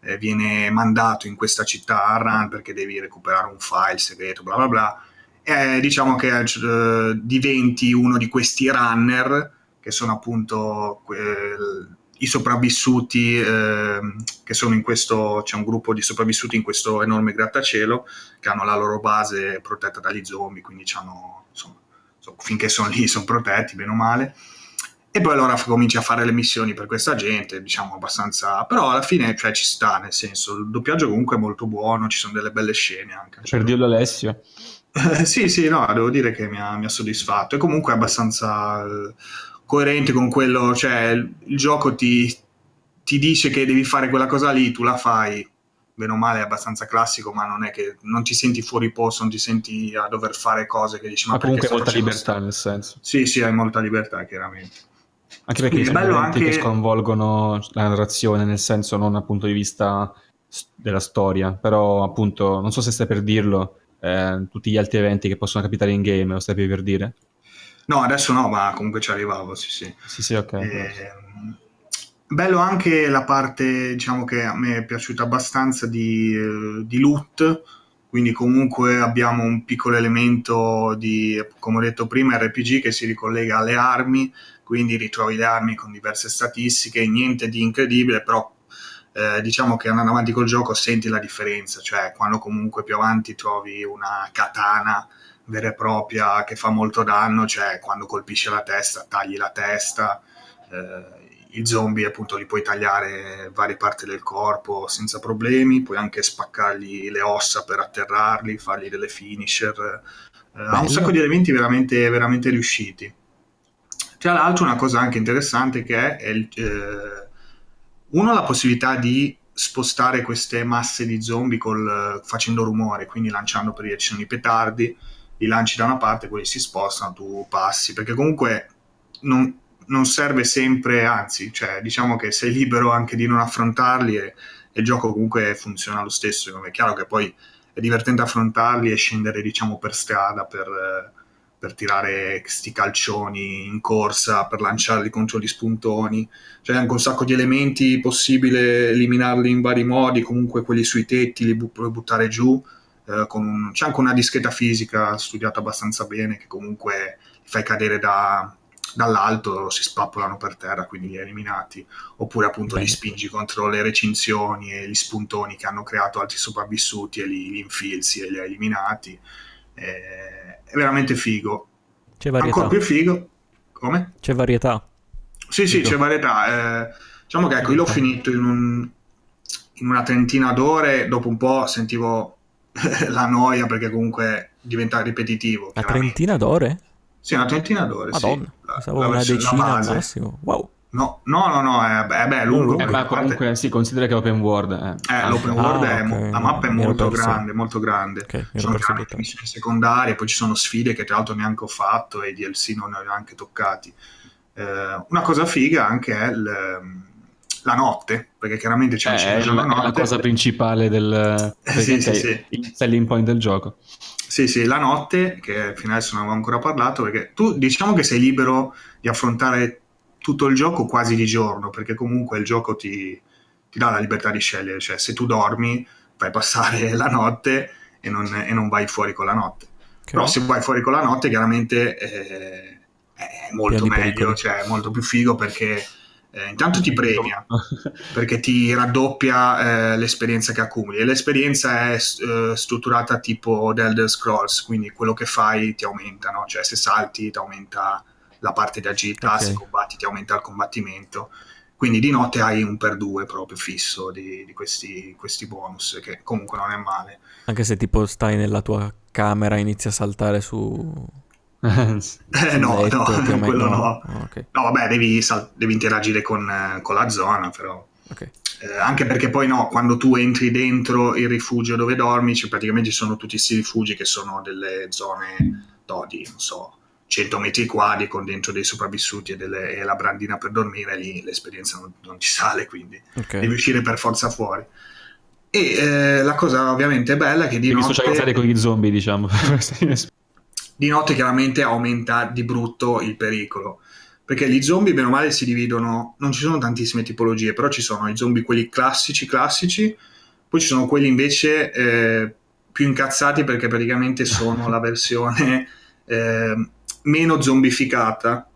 eh, viene mandato in questa città a Run perché devi recuperare un file segreto, bla bla bla. E diciamo che eh, diventi uno di questi runner che sono appunto eh, i sopravvissuti eh, che sono in questo, c'è un gruppo di sopravvissuti in questo enorme grattacielo che hanno la loro base protetta dagli zombie, quindi hanno, insomma, finché sono lì sono protetti, bene o male. E poi allora cominci a fare le missioni per questa gente, diciamo abbastanza... Però alla fine cioè, ci sta, nel senso, il doppiaggio comunque è molto buono, ci sono delle belle scene anche. Per dirlo Alessio. [laughs] sì, sì, no, devo dire che mi ha, mi ha soddisfatto. E comunque è abbastanza coerente con quello, cioè il gioco ti, ti dice che devi fare quella cosa lì, tu la fai, bene o male è abbastanza classico, ma non è che non ti senti fuori posto, non ti senti a dover fare cose che dici ma, ma comunque hai molta libertà sta? nel senso. Sì, sì, hai molta libertà chiaramente. Anche perché sono elementi anche... che sconvolgono la narrazione, nel senso non dal punto di vista della storia, però appunto, non so se stai per dirlo, eh, tutti gli altri eventi che possono capitare in game, lo stai per dire? No, adesso no, ma comunque ci arrivavo, sì, sì. Sì, sì, ok. E, bello anche la parte, diciamo che a me è piaciuta abbastanza di, eh, di loot, quindi comunque abbiamo un piccolo elemento di, come ho detto prima, RPG che si ricollega alle armi, quindi ritrovi le armi con diverse statistiche, niente di incredibile, però eh, diciamo che andando avanti col gioco senti la differenza, cioè quando comunque più avanti trovi una katana vera e propria che fa molto danno, cioè quando colpisce la testa tagli la testa, eh, i zombie appunto li puoi tagliare varie parti del corpo senza problemi, puoi anche spaccargli le ossa per atterrarli, fargli delle finisher, eh, ha un sacco di elementi veramente, veramente riusciti. Tra l'altro una cosa anche interessante che è, il, eh, uno la possibilità di spostare queste masse di zombie col, facendo rumore, quindi lanciando per ci sono i petardi, li lanci da una parte, quelli si spostano, tu passi, perché comunque non, non serve sempre, anzi, cioè, diciamo che sei libero anche di non affrontarli e, e il gioco comunque funziona lo stesso. È chiaro che poi è divertente affrontarli e scendere, diciamo, per strada per, per tirare questi calcioni in corsa, per lanciarli contro gli spuntoni. C'è anche un sacco di elementi possibile eliminarli in vari modi, comunque quelli sui tetti li puoi buttare giù un, c'è anche una dischetta fisica studiata abbastanza bene che comunque li fai cadere da, dall'alto, si spappolano per terra, quindi li hai eliminati, oppure appunto Bene. li spingi contro le recinzioni e gli spuntoni che hanno creato altri sopravvissuti e li, li infilzi e li hai eliminati. Eh, è veramente figo. C'è varietà. Ancora più figo. Come? C'è varietà. Sì, sì, c'è varietà. Eh, diciamo che ecco, io l'ho finito in, un, in una trentina d'ore, dopo un po' sentivo [laughs] la noia perché comunque diventa ripetitivo. Una trentina d'ore? Sì, una trentina d'ore. Madonna, sì. pensavo una decina al massimo. Wow. No, no, no, no è, è, beh, è lungo. Eh, ma comunque sì, considera che è open world. Eh, eh l'open world ah, è, okay. la mappa è molto grande, molto grande. Okay, ci sono anche missioni secondarie, poi ci sono sfide che tra l'altro neanche ho fatto e DLC non ne ho neanche toccati. Eh, una cosa figa anche è il la notte, perché chiaramente c'è eh, la, notte. la cosa principale del [laughs] sì, sì, sì. selling point del gioco. Sì, sì, la notte, che fino adesso non avevo ancora parlato, perché tu diciamo che sei libero di affrontare tutto il gioco quasi di giorno, perché comunque il gioco ti, ti dà la libertà di scegliere, cioè se tu dormi fai passare [laughs] la notte e non, e non vai fuori con la notte. Che Però se vai fuori con la notte chiaramente eh, è molto meglio, cioè molto più figo perché eh, intanto ti premia [laughs] perché ti raddoppia eh, l'esperienza che accumuli e l'esperienza è eh, strutturata tipo The Elder Scrolls quindi quello che fai ti aumenta no? cioè se salti ti aumenta la parte di agilità okay. se combatti ti aumenta il combattimento quindi di notte hai un per due proprio fisso di, di questi, questi, bonus che comunque non è male anche se tipo stai nella tua camera e inizi a saltare su eh, no, no, quello no. no. Oh, okay. no vabbè, devi, devi interagire con, con, la zona, però. Okay. Eh, anche perché poi no, quando tu entri dentro il rifugio dove dormi, cioè praticamente ci sono tutti questi rifugi che sono delle zone no, di, non so, 100 metri quadri con dentro dei sopravvissuti e, delle, e la brandina per dormire, lì l'esperienza non, non ci sale, quindi okay. devi uscire per forza fuori. E eh, la cosa ovviamente bella è che di devi notte... socializzare con i zombie, diciamo. [laughs] [laughs] di notte chiaramente aumenta di brutto il pericolo perché gli zombie bene o male si dividono, non ci sono tantissime tipologie, però ci sono i zombie quelli classici classici, poi ci sono quelli invece eh, più incazzati perché praticamente sono la versione [laughs] eh, meno zombificata,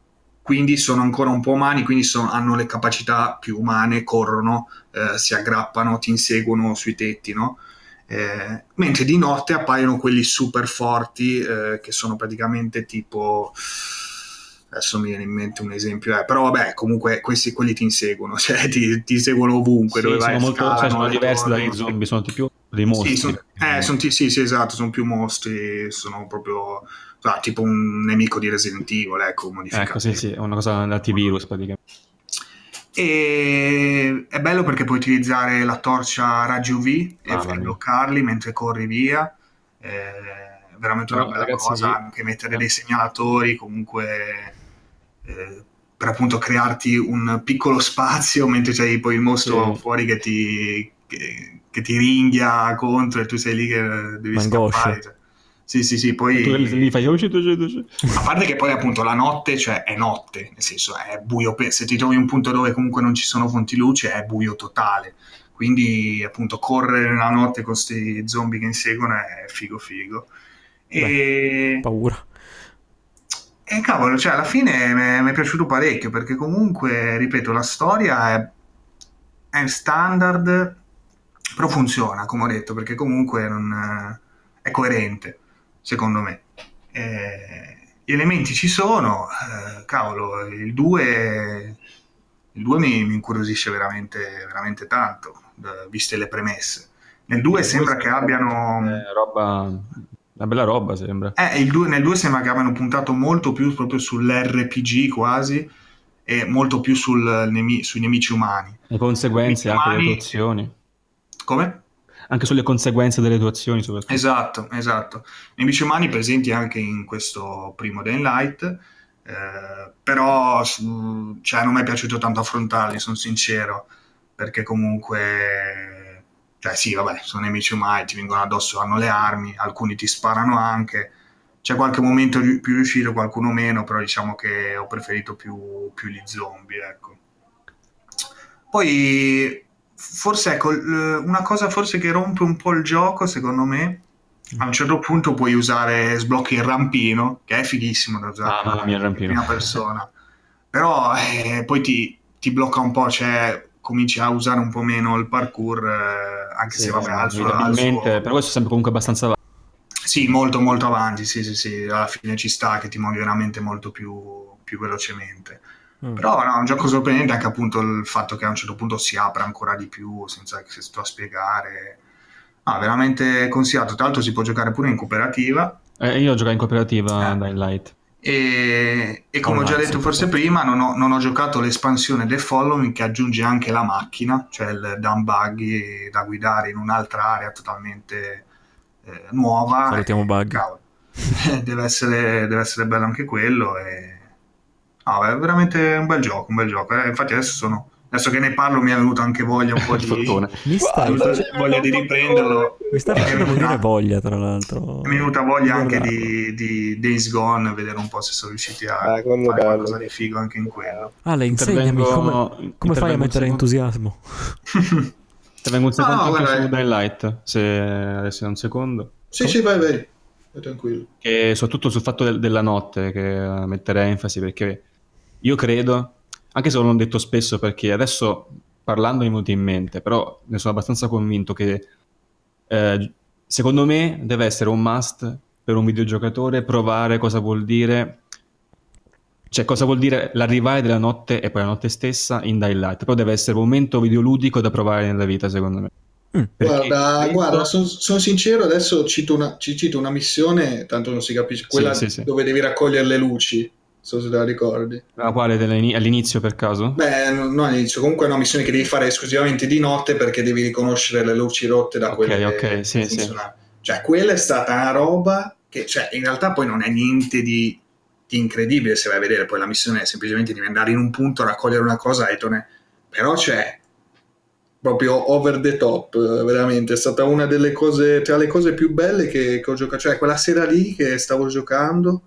quindi sono ancora un po' umani, quindi sono, hanno le capacità più umane, corrono, eh, si aggrappano, ti inseguono sui tetti, no? Eh, mentre di notte appaiono quelli super forti eh, che sono praticamente tipo adesso mi viene in mente un esempio, eh, però vabbè, comunque questi quelli ti inseguono, [laughs] cioè ti, ti seguono ovunque sì, dove sono vai. Molto, scalano, cioè, sono diversi dai zombie, sono più dei mostri. Sì, sono, eh, sono, sì, sì, esatto, sono più mostri, sono proprio ah, tipo un nemico di Resident Evil, ecco, modificato. Ecco, sì, sì, è una cosa antivirus praticamente. E è bello perché puoi utilizzare la torcia raggio UV e ah, bloccarli mentre corri via. È veramente una bella ragazzi, cosa, anche mettere eh. dei segnalatori comunque eh, per appunto crearti un piccolo spazio mentre c'hai poi il mostro sì. fuori che ti, che, che, ti ringhia contro e tu sei lì che devi Mangoscia. scappare. Cioè. Sì, sì, sì, poi... Tu li fai uscito, uscito. A parte che poi appunto la notte, cioè è notte, nel senso è buio, se ti trovi un punto dove comunque non ci sono fonti luce è buio totale, quindi appunto correre nella notte con questi zombie che inseguono è figo figo. E... Beh, paura. E cavolo, cioè alla fine mi è piaciuto parecchio perché comunque, ripeto, la storia è, è standard, però funziona, come ho detto, perché comunque non, è coerente, secondo me. E, gli elementi ci sono, eh, cavolo, il 2, il 2 mi, mi, incuriosisce veramente, veramente tanto, viste le premesse. Nel 2 sembra che abbiano... roba una bella roba sembra. Eh, due, nel 2 sembra che abbiano puntato molto più proprio sull'RPG quasi e molto più sul nemi- sui nemici umani. Le conseguenze anche delle tue azioni. Come? Anche sulle conseguenze delle tue azioni. Esatto, esatto. Nemici umani presenti anche in questo primo Daylight, eh, però cioè, non mi è piaciuto tanto affrontarli, sono sincero, perché comunque cioè sì, vabbè, sono nemici umani, ti vengono addosso, hanno le armi, alcuni ti sparano anche. C'è qualche momento più riuscito, qualcuno meno, però diciamo che ho preferito più, più gli zombie, ecco. Poi, forse, ecco, una cosa forse che rompe un po' il gioco, secondo me, a un certo punto puoi usare sblocchi il rampino, che è fighissimo da usare ah, in prima persona. Però eh, poi ti, ti blocca un po', cioè cominci a usare un po' meno il parkour, eh, anche sì, se vabbè, al suo, al suo... però questo è sempre comunque abbastanza avanti. Sì, molto molto avanti, sì, sì, sì, alla fine ci sta che ti muovi veramente molto più, più velocemente. Mm. Però no, è un gioco sorprendente anche appunto il fatto che a un certo punto si apra ancora di più senza che sto a spiegare. No, veramente consigliato. Tra l'altro si può giocare pure in cooperativa. Eh, io ho giocato in cooperativa eh. Dying Light. E, e come oh, ho già detto forse prima, non ho, non ho, giocato l'espansione The Following che aggiunge anche la macchina, cioè il down buggy da guidare in un'altra area totalmente eh, nuova. Salutiamo buggy. [laughs] deve, essere, deve essere bello anche quello. E... No, è veramente un bel gioco, un bel gioco. Eh, infatti adesso sono adesso che ne parlo mi è venuta anche voglia un po' [laughs] di mi stai voglia di riprenderlo. Mi sta facendo venire voglia tra l'altro. Mi è venuta voglia anche di, di, Days Gone vedere un po' se sono riusciti a eh, fare qualcosa di figo anche in quello. Ale insegnami come, come fai a mettere entusiasmo? Ti vengo un secondo no, anche su Daylight se adesso è un secondo. Sì sì vai vai. Tranquillo. Che soprattutto sul fatto del, della notte che mettere enfasi perché io credo anche se non l'ho detto spesso perché adesso parlando mi è venuto in mente, però ne sono abbastanza convinto che eh, secondo me deve essere un must per un videogiocatore provare cosa vuol dire cioè cosa vuol dire l'arrivare della notte e poi la notte stessa in Daylight però deve essere un momento videoludico da provare nella vita secondo me mm. guarda, questo... guarda sono son sincero adesso cito una, ci cito una missione tanto non si capisce quella sì, sì, sì. dove devi raccogliere le luci so se la ricordi. La quale all'inizio per caso? Beh, no, all'inizio, comunque è una missione che devi fare esclusivamente di notte perché devi riconoscere le luci rotte da quelle Ok, ok, sì, sì. Cioè, quella è stata una roba che, cioè, in realtà poi non è niente di, di incredibile se vai a vedere, poi la missione è semplicemente di andare in un punto, raccogliere una cosa e tornare. Però c'è proprio over the top, veramente. È stata una delle cose, tra le cose più belle che, che ho giocato. Cioè, quella sera lì che stavo giocando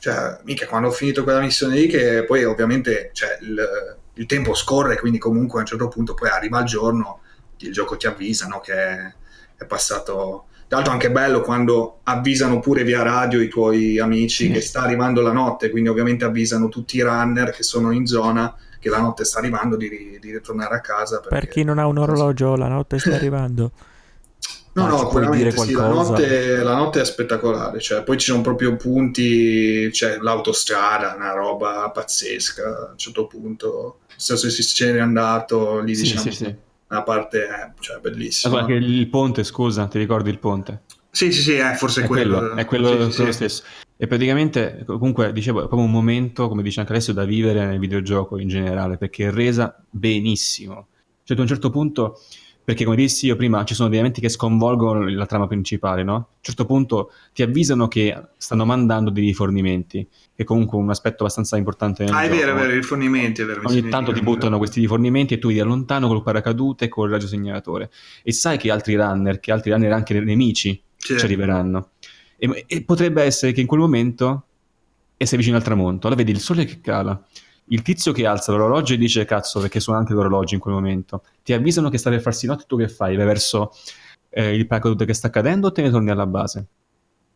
cioè, mica quando ho finito quella missione lì, che poi ovviamente cioè, il, il, tempo scorre, quindi comunque a un certo punto poi arriva il giorno, il gioco ti avvisa no, che è, è passato. Tra l'altro anche bello quando avvisano pure via radio i tuoi amici sì. che sta arrivando la notte, quindi ovviamente avvisano tutti i runner che sono in zona che la notte sta arrivando di, di ritornare a casa. Per chi non ha un orologio, la notte sta [laughs] arrivando. No, no, veramente sì, la notte, la notte, è spettacolare, cioè, poi ci sono proprio punti, c'è l'autostrada, una roba pazzesca, a un certo punto, se ci è andato, lì sì, diciamo, sì, sì. una parte è cioè, bellissima. Allora, il ponte, scusa, ti ricordi il ponte? Sì, sì, sì, è forse è quello. quello. È quello, sì, quello stesso. E praticamente, comunque, dicevo, è proprio un momento, come dice anche Alessio, da vivere nel videogioco in generale, perché è resa benissimo. Cioè, ad un certo punto perché come dissi io prima ci sono dei elementi che sconvolgono la trama principale, no? A un certo punto ti avvisano che stanno mandando dei rifornimenti, che è comunque un aspetto abbastanza importante Ah, gioco. è vero, è vero, i rifornimenti, è vero. Ogni tanto ti buttano questi rifornimenti e tu vedi da lontano col paracadute e col raggio segnalatore. E sai che altri runner, che altri runner anche nemici certo. ci arriveranno. E, e potrebbe essere che in quel momento e sei vicino al tramonto, allora vedi il sole che cala il tizio che alza l'orologio e dice cazzo perché suona anche l'orologio in quel momento ti avvisano che sta per farsi notte tu che fai? vai verso eh, il paracadute che sta cadendo o te ne torni alla base?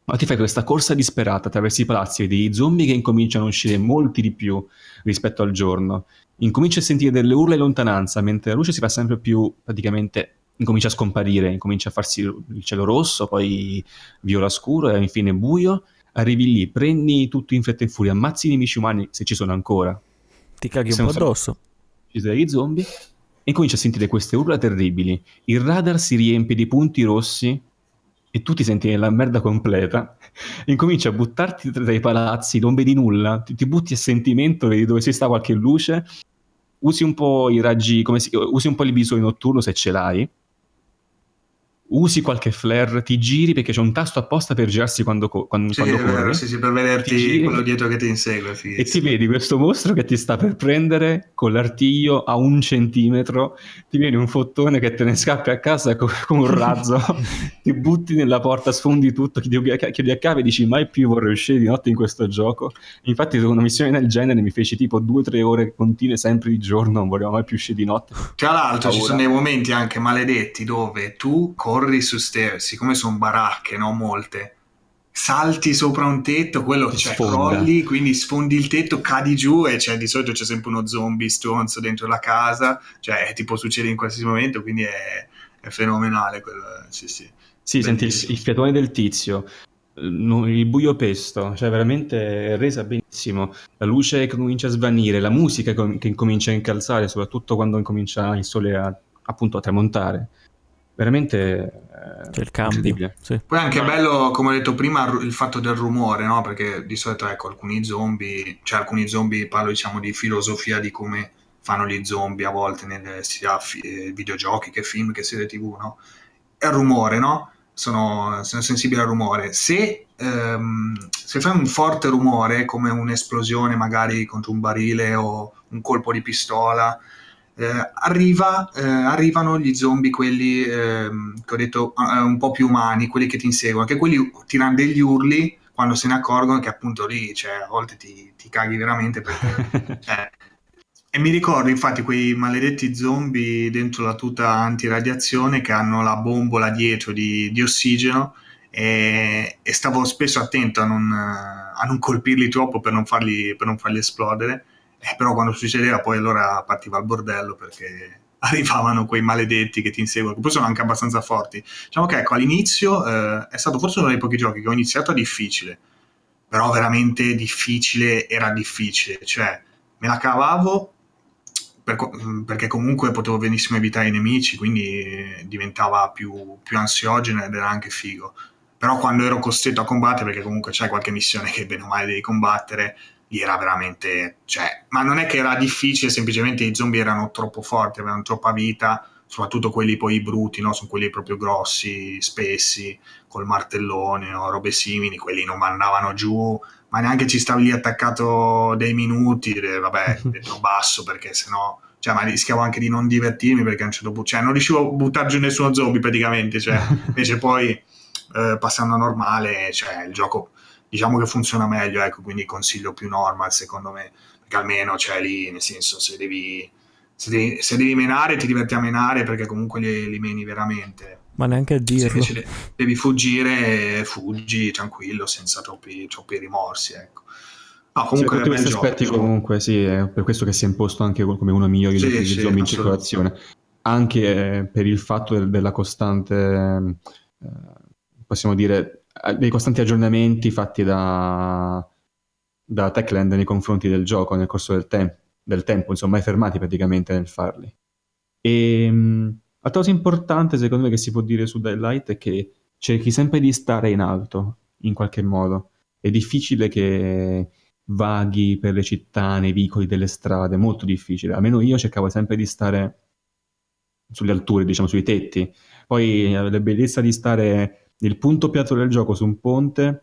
ma ti fai questa corsa disperata attraverso i palazzi vedi zombie che incominciano a uscire molti di più rispetto al giorno incominci a sentire delle urla in lontananza mentre la luce si fa sempre più praticamente incomincia a scomparire incomincia a farsi il cielo rosso poi viola scuro e infine buio arrivi lì, prendi tutto in fretta e furia, ammazzi i nemici umani se ci sono ancora, ti caghi un po' addosso. Ci sono degli zombie e cominci a sentire queste urla terribili. Il radar si riempie di punti rossi e tu ti senti nella merda completa. [laughs] Incominci a buttarti tra i palazzi, non vedi nulla, ti, ti butti a sentimento, vedi dove si sta qualche luce, usi un po' i raggi, come si, usi un po' il visore notturno se ce l'hai usi qualche flare, ti giri perché c'è un tasto apposta per girarsi quando, quando, sì, quando vero, corri. Sì, sì, per vederti quello dietro che ti insegue. Fighissimo. E ti vedi questo mostro che ti sta per prendere con l'artiglio a un centimetro, ti viene un fottone che te ne scappi a casa con, con un razzo, [laughs] ti butti nella porta, sfondi tutto, chiudi, chiudi a cave e dici mai più vorrei uscire di notte in questo gioco. Infatti su una missione del genere mi feci tipo due o tre ore continue sempre di giorno, non volevo mai più uscire di notte. Tra l'altro ci sono dei momenti anche maledetti dove tu corri corri su stairs, siccome sono baracche, no? Molte, salti sopra un tetto, quello che cioè, crolli, quindi sfondi il tetto, cadi giù e cioè, di solito c'è sempre uno zombie stronzo dentro la casa, cioè tipo succede in qualsiasi momento, quindi è, è fenomenale quello, sì sì. Sì, senti il, il fiatone del tizio, il buio pesto, cioè veramente resa benissimo. La luce che comincia a svanire, la musica che comincia a incalzare, soprattutto quando comincia il sole a, appunto a tramontare veramente eh, c'è il cambio sì. poi anche no. bello come ho detto prima il fatto del rumore no? perché di solito ecco alcuni zombie cioè alcuni zombie parlo diciamo di filosofia di come fanno gli zombie a volte nelle sia fi- eh, videogiochi che film che serie tv no? è il rumore no? Sono, sono sensibili al rumore se, ehm, se fai un forte rumore come un'esplosione magari contro un barile o un colpo di pistola eh, arriva, eh, arrivano gli zombie, quelli eh, che ho detto eh, un po' più umani, quelli che ti inseguono, che quelli tirano degli urli quando se ne accorgono che appunto lì, cioè, a volte ti, ti caghi veramente perché... [laughs] cioè, e mi ricordo infatti quei maledetti zombie dentro la tuta antiradiazione che hanno la bombola dietro di, di ossigeno e, e, stavo spesso attento a non, a non colpirli troppo per non farli, per non farli esplodere eh, però quando succedeva poi allora partiva il bordello perché [laughs] arrivavano quei maledetti che ti inseguono, che poi sono anche abbastanza forti. Diciamo che ecco, all'inizio eh, è stato forse uno dei pochi giochi che ho iniziato a difficile, però veramente difficile era difficile, cioè me la cavavo per, perché comunque potevo benissimo evitare i nemici, quindi diventava più, più ansiogeno ed era anche figo. Però quando ero costretto a combattere, perché comunque c'è qualche missione che bene o male devi combattere, era veramente, cioè, ma non è che era difficile, semplicemente i zombie erano troppo forti, avevano troppa vita, soprattutto quelli poi brutti, no? sono quelli proprio grossi, spessi, col martellone o robe simili, quelli non mandavano giù, ma neanche ci stavi lì attaccato dei minuti, e, vabbè, [laughs] detto basso perché sennò cioè, ma rischiavo anche di non divertirmi perché a un certo punto, cioè, non riuscivo a buttare giù nessuno zombie praticamente, cioè, [laughs] invece poi eh, passando a normale, cioè, il gioco diciamo che funziona meglio, ecco, quindi consiglio più normal secondo me, perché almeno c'è cioè, lì, nel senso, se devi, se devi, se devi menare ti diverti a menare perché comunque li, li meni veramente. Ma neanche a dirlo. Se devi fuggire, fuggi tranquillo, senza troppi, troppi rimorsi, ecco. No, comunque tutti questi aspetti gioco, comunque sì, è per questo che si è imposto anche come uno migliore sì, degli sì, zombie in circolazione. Anche eh, per il fatto del, della costante, eh, possiamo dire, dei costanti aggiornamenti fatti da, da Techland nei confronti del gioco nel corso del, tem- del tempo, insomma, mai fermati praticamente nel farli. E um, altra cosa importante, secondo me, che si può dire su Daylight è che cerchi sempre di stare in alto, in qualche modo. È difficile che vaghi per le città, nei vicoli delle strade, molto difficile. Almeno io cercavo sempre di stare sulle alture, diciamo, sui tetti. Poi eh, la bellezza di stare nel punto piatto del gioco su un ponte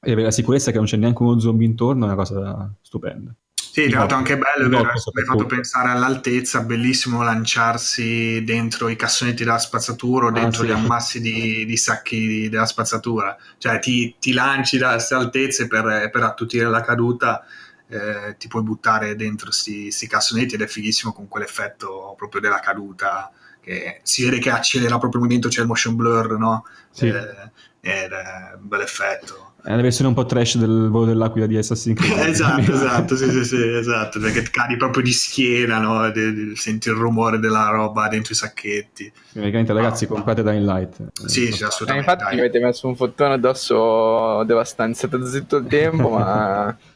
e avere la sicurezza che non c'è neanche uno zombie intorno è una cosa stupenda. Sì, tra l'altro anche bello, mi hai fatto pensare all'altezza, bellissimo lanciarsi dentro i cassonetti della spazzatura o ah, dentro ah, sì. gli ammassi di, di, sacchi della spazzatura, cioè ti, ti lanci da queste altezze per, per attutire la caduta, eh, ti puoi buttare dentro questi cassonetti ed è fighissimo con quell'effetto proprio della caduta, che si vede che accelera proprio il movimento, c'è il motion blur, no? Sì. Eh, ed è un bel effetto. È la versione un po' trash del volo dell'aquila di Assassin's Creed. [laughs] esatto, esatto, sì, sì, sì, esatto, perché cadi proprio di schiena, no? De, de, senti il rumore della roba dentro i sacchetti. Praticamente, ragazzi, no. comprate Dying Light. Sì, sì, assolutamente. Eh, infatti, mi avete messo un fottone addosso devastante, state zitto il tempo, ma... [laughs]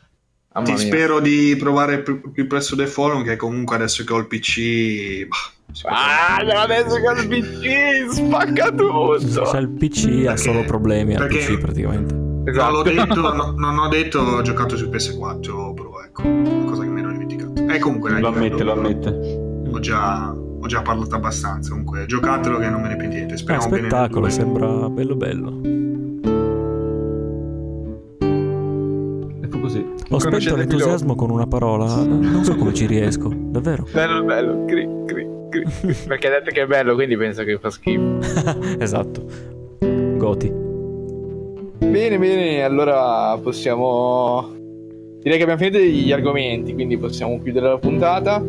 Ti mia. spero di provare più, più presto The Fallen, che comunque adesso che ho il PC... Bah, ah, adesso che ho il PC spacca tutto! Se il PC ha solo problemi al PC praticamente. Esatto. Non, detto, [laughs] no, non ho detto, ho giocato su PS4 Pro, ecco, cosa che mi ero dimenticato. E eh, comunque... Lo ammette, lo ammette. Ho già, ho già parlato abbastanza, comunque giocatelo che non me ne pentite. Speriamo ah, spettacolo, sembra bello bello. Così. Ho spento l'entusiasmo con una parola, non so come ci riesco, davvero. Bello, bello, cri, cri. [laughs] Perché hai detto che è bello, quindi penso che fa schifo. [laughs] esatto. Goti. Bene, bene, allora possiamo... Direi che abbiamo finito gli argomenti, quindi possiamo chiudere la puntata.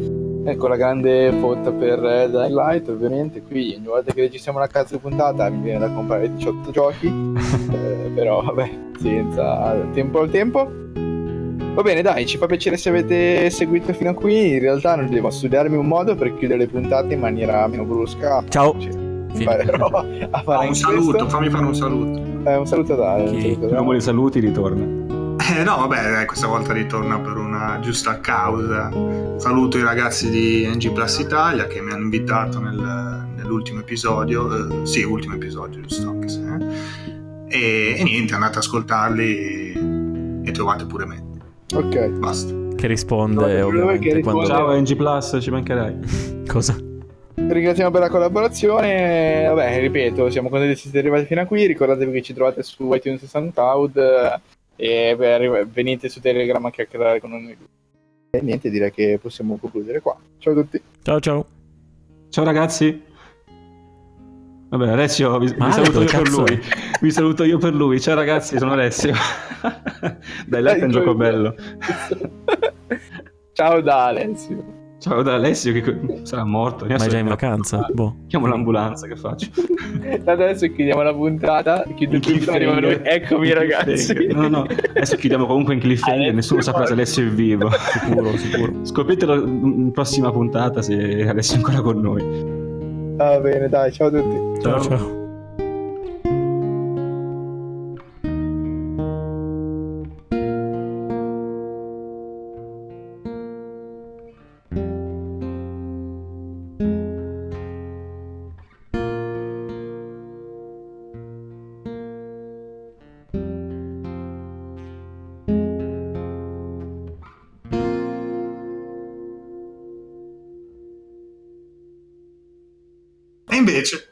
Ecco la grande foto per Dying Light, ovviamente. Qui ogni volta che registriamo una cazzo di puntata mi viene da comprare 18 giochi. [laughs] eh, però vabbè, senza tempo al tempo. Va bene, dai, ci fa piacere se avete seguito fino a qui. In realtà non devo studiarmi un modo per chiudere le puntate in maniera meno brusca. Ciao. Cioè, imparerò a fare oh, un saluto, questo. fammi fare un saluto. Eh, un saluto da Chi? L'uomo dei saluti ritorna. Eh, no, vabbè, questa volta ritorna per una giusta causa. Saluto i ragazzi di NG Plus Italia che mi hanno invitato nel, nell'ultimo episodio. Eh, sì, ultimo episodio, giusto? Anche se, eh. e, e, niente, andate ad ascoltarli e trovate pure me. Ok. Basta. Che risponde, no, ovviamente. Che risponde. Quando... Ciao NG Plus, ci mancherai. [laughs] Cosa? Ringraziamo per la collaborazione. Vabbè, ripeto, siamo contenti di essere arrivati fino a qui. Ricordatevi che ci trovate su iTunes e SoundCloud e beh, venite su Telegram a chiacchierare con noi. E niente, direi che possiamo concludere qua. Ciao a tutti. Ciao ciao. Ciao ragazzi. Vabbè, Alessio, vi, vi saluto io per lui. Vi saluto io per lui. Ciao ragazzi, sono Alessio. [laughs] Dai, letto è un gioco bello. [laughs] Ciao da Alessio. Ciao da Alessio che sarà morto. Ma è già in vacanza? Boh. Chiamo l'ambulanza, che faccio? Adesso chiudiamo la puntata. Chiudo il cliffhanger. Eccomi ragazzi. No, no, adesso chiudiamo comunque in cliffhanger. Nessuno saprà se Alessio è vivo. [laughs] sicuro, sicuro. Scopritelo in prossima puntata se Alessio è ancora con noi. Va bene, dai, ciao a tutti. ciao. ciao. Ciao. invece